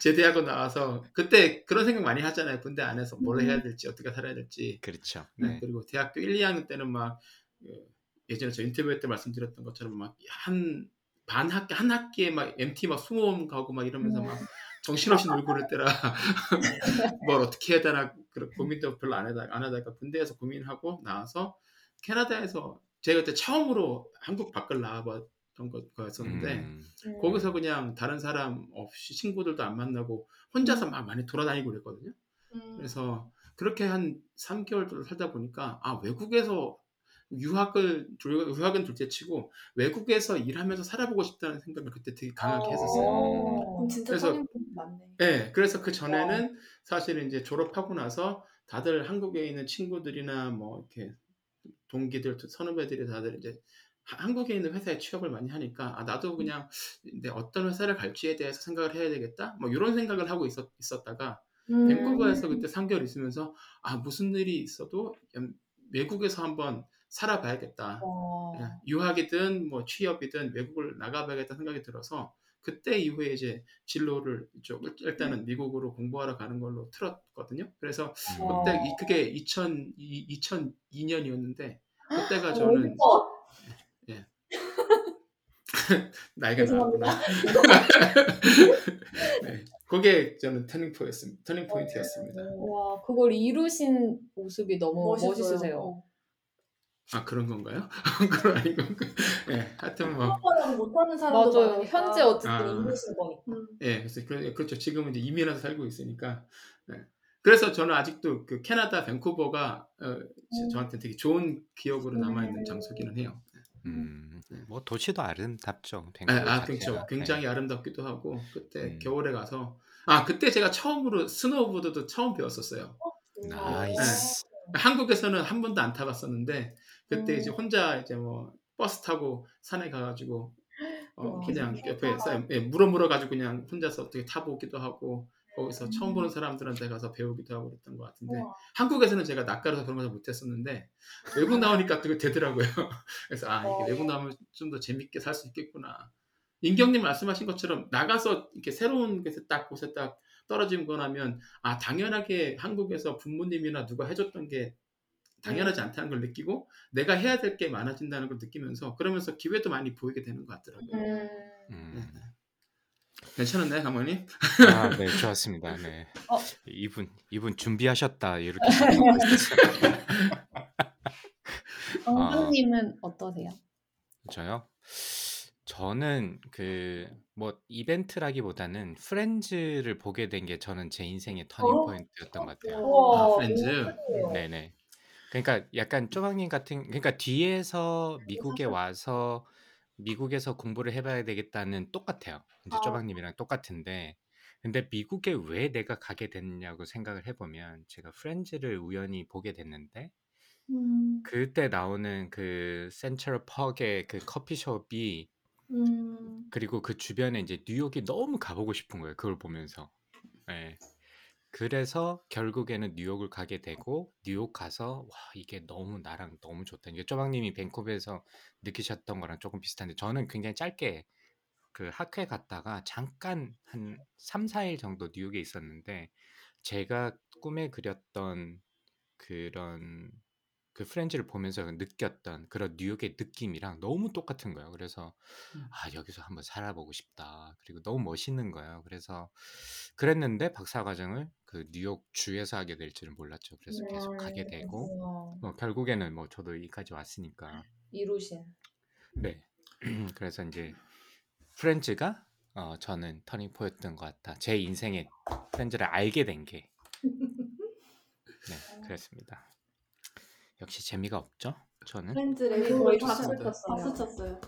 제대하고 나와서 그때 그런 생각 많이 하잖아요. 군대 안에서 뭘 해야 될지 어떻게 살아야 될지. 그렇죠. 네, 네. 그리고 대학교 1, 2학년 때는 막 그, 예전에 저 인터뷰 때 말씀드렸던 것처럼 막 한 반 학기 한 학기에 막 MT 막 20번 가고 막 이러면서 막 정신없이 놀고 그럴 때라 뭘 어떻게 해야 되나 그런 고민도 별로 안 하다가 안 하다가 군대에서 고민하고 나와서 캐나다에서 제가 그때 처음으로 한국 밖을 나와봤던 거- 거였었는데 음, 거기서 그냥 다른 사람 없이 친구들도 안 만나고 혼자서 막 많이 돌아다니고 그랬거든요. 음. 그래서 그렇게 한 3개월 정도 살다 보니까 아 외국에서 유학을 둘- 유학은 둘째치고 외국에서 일하면서 살아보고 싶다는 생각을 그때 되게 강하게 했었어요. 어. 그럼 진짜 그래서-. 네, 그래서 그 전에는 사실은 이제 졸업하고 나서 다들 한국에 있는 친구들이나 뭐 이렇게 동기들, 선후배들이 다들 이제 하- 한국에 있는 회사에 취업을 많이 하니까 아 나도 그냥 이제 어떤 회사를 갈지에 대해서 생각을 해야 되겠다. 뭐 이런 생각을 하고 있었, 있었다가 음. 밴쿠버에서 그때 3개월 있으면서 아 무슨 일이 있어도 음, 외국에서 한번 살아봐야겠다. 어. 예, 유학이든 뭐 취업이든 외국을 나가봐야겠다 생각이 들어서 그때 이후에 이제 진로를 일단은 미국으로 공부하러 가는 걸로 틀었거든요. 그래서 음. 그때 이- 그게 2000, 2002년이었는데 그때가 어, 저는 어디서? 나이가 나왔구나. 네, 그게 저는 터닝 포인트였습니다. 터닝 포인트였습니다. 와, 그걸 이루신 모습이 너무 멋있어요. 멋있으세요. 어. 아 그런 건가요? 그건 아닌 건가? 네, 하여튼 뭐 못하는 사람도 맞아요. 많으니까. 현재 어쨌든 아. 이루신 거니까. 음. 예, 그래서 그, 그렇죠. 지금은 이제 이민해서 살고 있으니까. 예. 그래서 저는 아직도 그 캐나다 밴쿠버가 어, 저- 저한테 되게 좋은 기억으로 남아 있는 음. 장소기는 해요. 음, 네. 뭐 도시도 아름답죠. 예, 밴쿠버 아, 자체가. 그렇죠. 굉장히 아름답기도 하고 그때 음. 겨울에 가서 아 그때 제가 처음으로 스노우보드도 처음 배웠었어요. 네. 음. Nice. 한국에서는 한 번도 안 타봤었는데 그때 음. 이제 혼자 이제 뭐 버스 타고 산에 가가지고 어, 와, 그냥 옆에 예, 물어 물어 가지고 그냥 혼자서 어떻게 타보기도 하고 거기서 처음 음. 보는 사람들한테 가서 배우기도 하고 그랬던 것 같은데 우와. 한국에서는 제가 낯가려서 그런 걸 못했었는데 외국 나오니까 그게 되더라고요. 그래서 아 어. 이게 외국 나오면 좀 더 재밌게 살 수 있겠구나. 인경님 말씀하신 것처럼 나가서 이렇게 새로운 곳에 딱 곳에 딱 떨어진 거라면 아 당연하게 한국에서 부모님이나 누가 해줬던 게 당연하지 않다는 걸 느끼고 내가 해야 될 게 많아진다는 걸 느끼면서 그러면서 기회도 많이 보이게 되는 것 같더라고요. 음. 음. 괜찮았나요, 가모님? 아, 네, 좋았습니다. 네. 어. 이분 이분 준비하셨다 이렇게 생각하고 있었어요. 영준님은 어떠세요? 저요? 저는 그 뭐 이벤트라기보다는 Friends를 보게 된 게 저는 제 인생의 turning 어? point였던 것 같아요. 우와, 아, Friends. 네네. 그러니까 약간 쪼박님 같은 그러니까 뒤에서 미국에 와서 미국에서 공부를 해봐야 되겠다는 똑같아요. 이제 아. 쪼박님이랑 똑같은데 근데 미국에 왜 내가 가게 됐냐고 생각을 해보면 제가 Friends를 우연히 보게 됐는데 음. 그때 나오는 그 센트럴 퍽의 그 커피숍이 음. 그리고 그 주변에 이제 뉴욕이 너무 가보고 싶은 거예요. 그걸 보면서. 예. 그래서 결국에는 뉴욕을 가게 되고 뉴욕 가서 와 이게 너무 나랑 너무 좋다. 이게 쪼박님이 밴쿠버에서 느끼셨던 거랑 조금 비슷한데 저는 굉장히 짧게 그 학회 갔다가 잠깐 한 3, 4일 정도 뉴욕에 있었는데 제가 꿈에 그렸던 그런 그 프렌즈를 보면서 느꼈던 그런 뉴욕의 느낌이랑 너무 똑같은 거예요. 그래서 음. 아 여기서 한번 살아보고 싶다. 그리고 너무 멋있는 거예요. 그래서 그랬는데 박사 과정을 그 뉴욕 주에서 하게 될 줄은 몰랐죠. 그래서 계속 가게 되고 어, 뭐 결국에는 뭐 저도 여기까지 왔으니까 이루신. 네. 그래서 이제 프렌즈가 어, 저는 turning point였던 것 같다. 제 인생에 Friends를 알게 된 게. 네, 그랬습니다. 역시 재미가 없죠? 저는 Friends 아니, 레고 거의 박수 박수 쳤어요. 박수 쳤어요.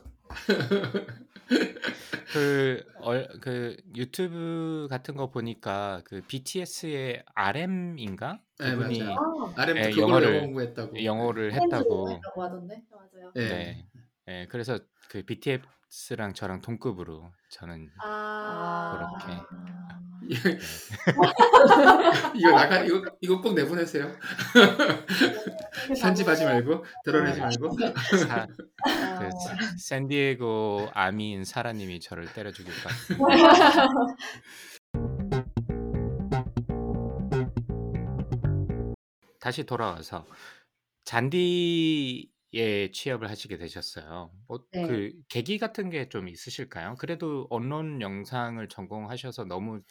그, 얼, 그 유튜브 같은 거 보니까 그 BTS의 RM인가? 네, 그분이 맞아요. 아, 아래부터 네, 영어를- 영어 공부했다고. 영어를 했다고. 하던데 맞아요. 네. 네. 네, 그래서 그 BTS랑 저랑 동급으로 저는 아 그렇게. 이거 나가 이거 이거 꼭 내보내세요. 편집하지 말고 드러내지 말고. 사, 아, 그 사- 샌디에고 아미인 사라님이 저를 때려 죽일 것 같습니다. 다시 돌아와서 잔디 에 취업을 하시게 되셨어요. 뭐, 네. 그 계기 같은 게 좀 있으실까요? 그래도 언론 영상을 전공하셔서 너무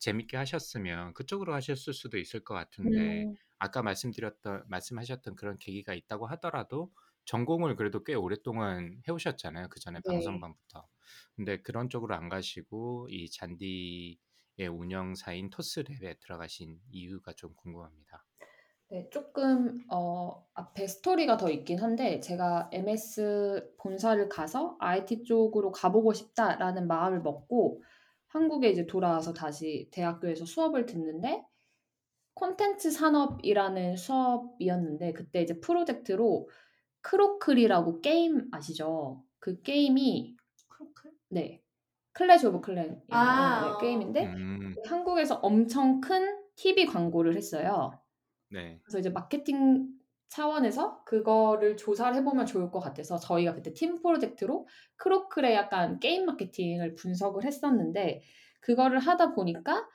재밌게 하셨으면 그쪽으로 하셨을 수도 있을 것 같은데 음, 아까 말씀드렸던 말씀하셨던 그런 계기가 있다고 하더라도 전공을 그래도 꽤 오랫동안 해오셨잖아요. 그 전에 네. 방송반부터. 근데 그런 쪽으로 안 가시고 이 잔디의 운영사인 토스랩에 들어가신 이유가 좀 궁금합니다. 네, 조금 어, 앞에 스토리가 더 있긴 한데 제가 MS 본사를 가서 IT 쪽으로 가 보고 싶다라는 마음을 먹고 한국에 이제 돌아와서 다시 대학교에서 수업을 듣는데 콘텐츠 산업이라는 수업이었는데 그때 이제 프로젝트로 크로클이라고 게임 아시죠? 그 게임이 클오클? 네 Clash of Clans 아, 어. 게임인데 음, 한국에서 엄청 큰 TV 광고를 했어요. 네. 그래서 이제 마케팅 차원에서 그거를 조사를 해보면 좋을 것 같아서 저희가 그때 팀 프로젝트로 클오클의 약간 게임 마케팅을 분석을 했었는데 그거를 하다 보니까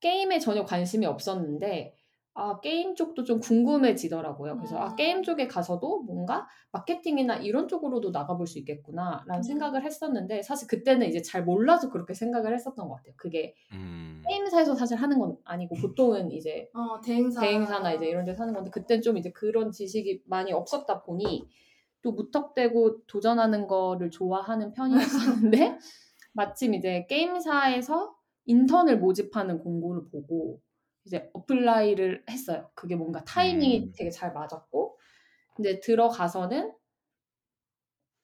게임에 전혀 관심이 없었는데 아 게임 쪽도 좀 궁금해지더라고요. 그래서 아 음. 게임 쪽에 가서도 뭔가 마케팅이나 이런 쪽으로도 나가볼 수 있겠구나라는 음. 생각을 했었는데 사실 그때는 이제 잘 몰라서 그렇게 생각을 했었던 것 같아요. 그게 음, 게임사에서 사실 하는 건 아니고 보통은 이제 어 대행사 대행사나 이제 이런 데서 하는 건데 그땐 좀 이제 그런 지식이 많이 없었다 보니 또 무턱대고 도전하는 거를 좋아하는 편이었었는데 마침 이제 게임사에서 인턴을 모집하는 공고를 보고 이제 apply를 했어요. 그게 뭔가 타이밍이 음. 되게 잘 맞았고 근데 들어가서는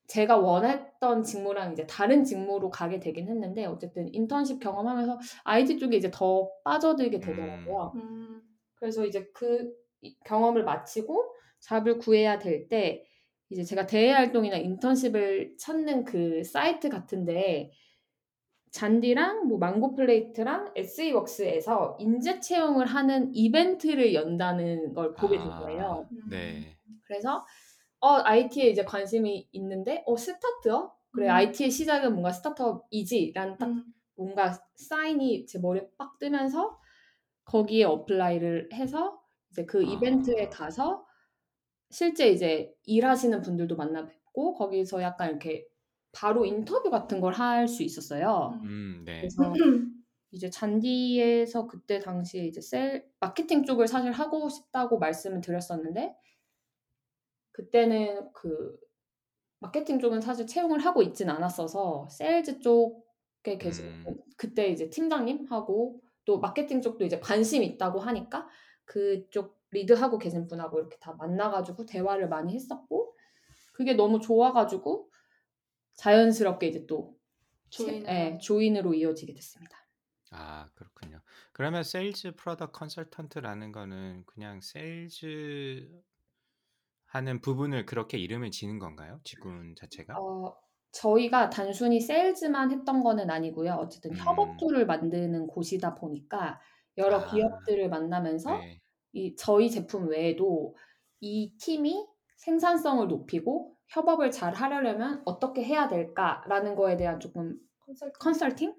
제가 원했던 직무랑 이제 다른 직무로 가게 되긴 했는데 어쨌든 인턴십 경험하면서 IT 쪽에 이제 더 빠져들게 되더라고요. 음, 그래서 이제 그 이- 경험을 마치고 job을 구해야 될 때 이제 제가 대외 활동이나 인턴십을 찾는 그 사이트 같은데 잔디랑 뭐 망고플레이트랑 SEWorks에서 인재 채용을 하는 이벤트를 연다는 걸 보게 된 거예요. 음. 네. 그래서 어 IT에 이제 관심이 있는데 어 스타트업 그래 음. IT의 시작은 뭔가 스타트업이지라는 딱 음, 뭔가 사인이 제 머리에 빡 뜨면서 거기에 apply를 해서 이제 그 아. 이벤트에 가서 실제 이제 일하시는 분들도 만나 뵙고 거기서 약간 이렇게 바로 인터뷰 같은 걸 할 수 있었어요. 음, 네. 그래서 이제 잔디에서 그때 당시에 이제 셀 마케팅 쪽을 사실 하고 싶다고 말씀을 드렸었는데 그때는 그 마케팅 쪽은 사실 채용을 하고 있진 않았어서 세일즈 쪽에 계신 음. 그때 이제 팀장님하고 또 마케팅 쪽도 이제 관심 있다고 하니까 그쪽 리드하고 계신 분하고 이렇게 다 만나가지고 대화를 많이 했었고 그게 너무 좋아가지고 자연스럽게 이제 또 예, 하는. join으로 이어지게 됐습니다. 아, 그렇군요. 그러면 세일즈 product 컨설턴트라는 거는 그냥 세일즈 하는 부분을 그렇게 이름을 지는 건가요? 직군 자체가? 어, 저희가 단순히 세일즈만 했던 거는 아니고요. 어쨌든 음. 협업 tool을 만드는 곳이다 보니까 여러 아, 기업들을 만나면서 네. 이 저희 제품 외에도 이 팀이 생산성을 높이고 협업을 잘 하려면 어떻게 해야 될까라는 거에 대한 조금 컨설팅?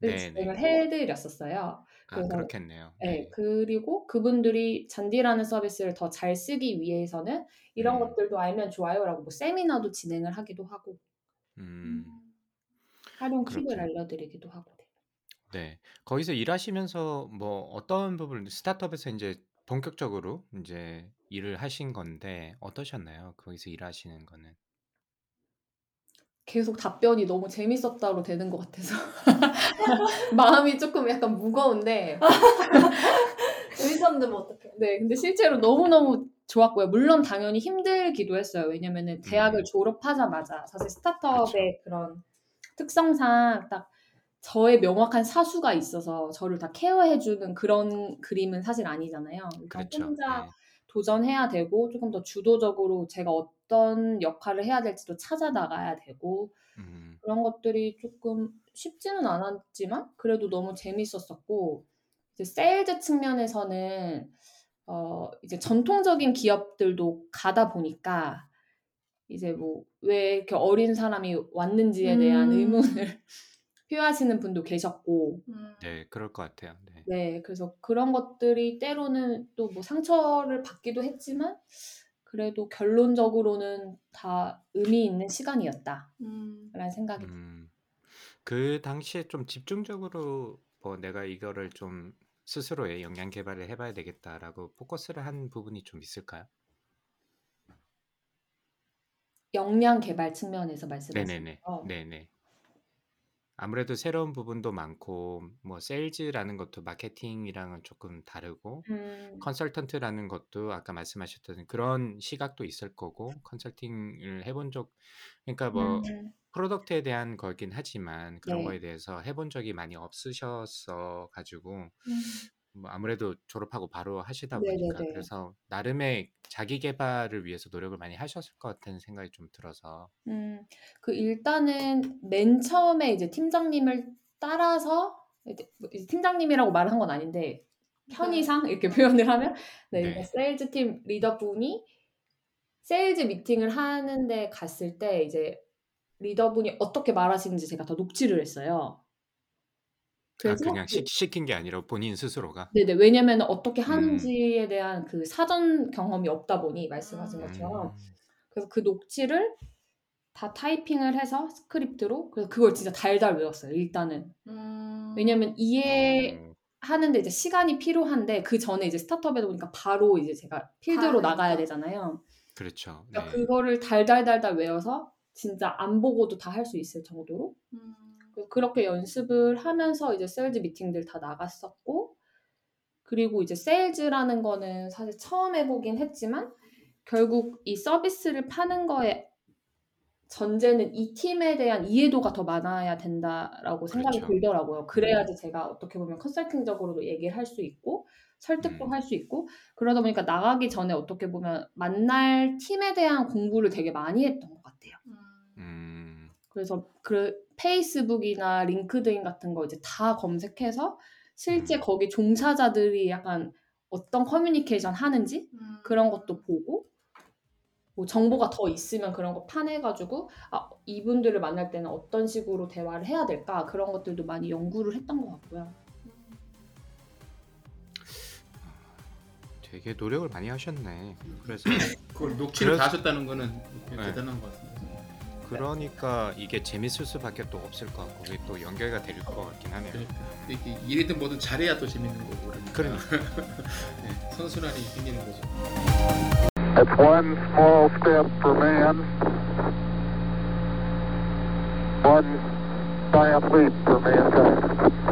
네네. 진행을 해드렸었어요. 아, 그래서 그렇겠네요. 네, 네. 그리고 그분들이 잔디라는 서비스를 더 잘 쓰기 위해서는 이런 음. 것들도 알면 좋아요라고 뭐 세미나도 진행을 하기도 하고 음, 활용 팁을 그렇군요. 알려드리기도 하고. 네. 네. 거기서 일하시면서 뭐 어떤 부분, 스타트업에서 이제 본격적으로 이제 일을 하신 건데 어떠셨나요? 거기서 일하시는 거는. 계속 답변이 너무 재밌었다로 되는 것 같아서 마음이 조금 약간 무거운데 재밌었는데 뭐 어떡해. 네, 근데 실제로 너무너무 좋았고요. 물론 당연히 힘들기도 했어요. 왜냐면은 대학을 음. 졸업하자마자 사실 스타트업의 그런 특성상 딱 저의 명확한 사수가 있어서 저를 다 케어해주는 그런 그림은 사실 아니잖아요. 일단 그렇죠. 혼자 네. 도전해야 되고 조금 더 주도적으로 제가 어떤 역할을 해야 될지도 찾아 나가야 되고 음, 그런 것들이 조금 쉽지는 않았지만 그래도 너무 재밌었었고 이제 세일즈 측면에서는 어 이제 전통적인 기업들도 가다 보니까 이제 뭐 왜 이렇게 어린 사람이 왔는지에 대한 음. 의문을 표하시는 분도 계셨고 음. 네, 그럴 것 같아요. 네. 네 그래서 그런 것들이 때로는 또 뭐 상처를 받기도 했지만 그래도 결론적으로는 다 의미 있는 시간이었다라는 음. 생각이 들어요. 음, 그 당시에 좀 집중적으로 뭐 내가 이거를 좀 스스로의 역량 개발을 해봐야 되겠다라고 포커스를 한 부분이 좀 있을까요? 역량 개발 측면에서 말씀하시는 네네네. 거. 네네. 아무래도 새로운 부분도 많고 뭐 세일즈라는 것도 마케팅이랑은 조금 다르고 음, 컨설턴트라는 것도 아까 말씀하셨던 그런 시각도 있을 거고 컨설팅을 해본 적 그러니까 뭐 음, product에 대한 거긴 하지만 그런 네. 거에 대해서 해본 적이 많이 없으셨어 가지고 음, 뭐 아무래도 졸업하고 바로 하시다 보니까 네네네. 그래서 나름의 자기 개발을 위해서 노력을 많이 하셨을 것 같다는 생각이 좀 들어서 음, 그 일단은 맨 처음에 이제 팀장님을 따라서 이제 뭐 이제 팀장님이라고 말을 한건 아닌데 편의상 이렇게 표현을 하면 네, 네. 세일즈 팀 리더분이 세일즈 미팅을 하는데 갔을 때 이제 리더분이 어떻게 말하시는지 제가 다 녹취를 했어요. 아 그래서 그냥 그- 시, 시킨 게 아니라 본인 스스로가 네네 왜냐면 어떻게 음. 하는지에 대한 그 사전 경험이 없다 보니 말씀하신 음. 것처럼 음, 그래서 그 녹취를 다 타이핑을 해서 스크립트로 그래서 그걸 진짜 달달 외웠어요 일단은 음. 왜냐면 이해하는데 어, 이제 시간이 필요한데 그 전에 이제 스타트업이다 보니까 바로 이제 제가 필드로 가야 나가야. 되잖아요 그렇죠. 그러니까 네. 그거를 달달달달 외워서 진짜 안 보고도 다 할 수 있을 정도로 음. 그렇게 연습을 하면서 이제 세일즈 미팅들 다 나갔었고 그리고 이제 세일즈라는 거는 사실 처음 해보긴 했지만 결국 이 서비스를 파는 거에 전제는 이 팀에 대한 이해도가 더 많아야 된다라고 생각이 그렇죠. 들더라고요. 그래야지 제가 어떻게 보면 컨설팅적으로도 얘기를 할 수 있고 설득도 음. 할수 있고 그러다 보니까 나가기 전에 어떻게 보면 만날 팀에 대한 공부를 되게 많이 했던 것 같아요. 음. 음, 그래서 그 페이스북이나 링크드인 같은 거 이제 다 검색해서 실제 음. 거기 종사자들이 약간 어떤 커뮤니케이션 하는지 음. 그런 것도 보고 뭐 정보가 더 있으면 그런 거 파내가지고 아 이분들을 만날 때는 어떤 식으로 대화를 해야 될까 그런 것들도 많이 연구를 했던 것 같고요. 되게 노력을 많이 하셨네. 그래서 그걸 녹취를 그래서- 다 하셨다는 거는 네. 대단한 것 같습니다. 그러니까 이게 재밌을 수밖에 또 없을 것 같고 그게 또 연결가 될것 같긴 하네요. 그러니까 이게 일이든 뭐든 잘해야 또 재밌는 거고 그러니까, 그러니까. 네, 선순환이 생기는 거죠. It's one small step for man, one giant leap for mankind.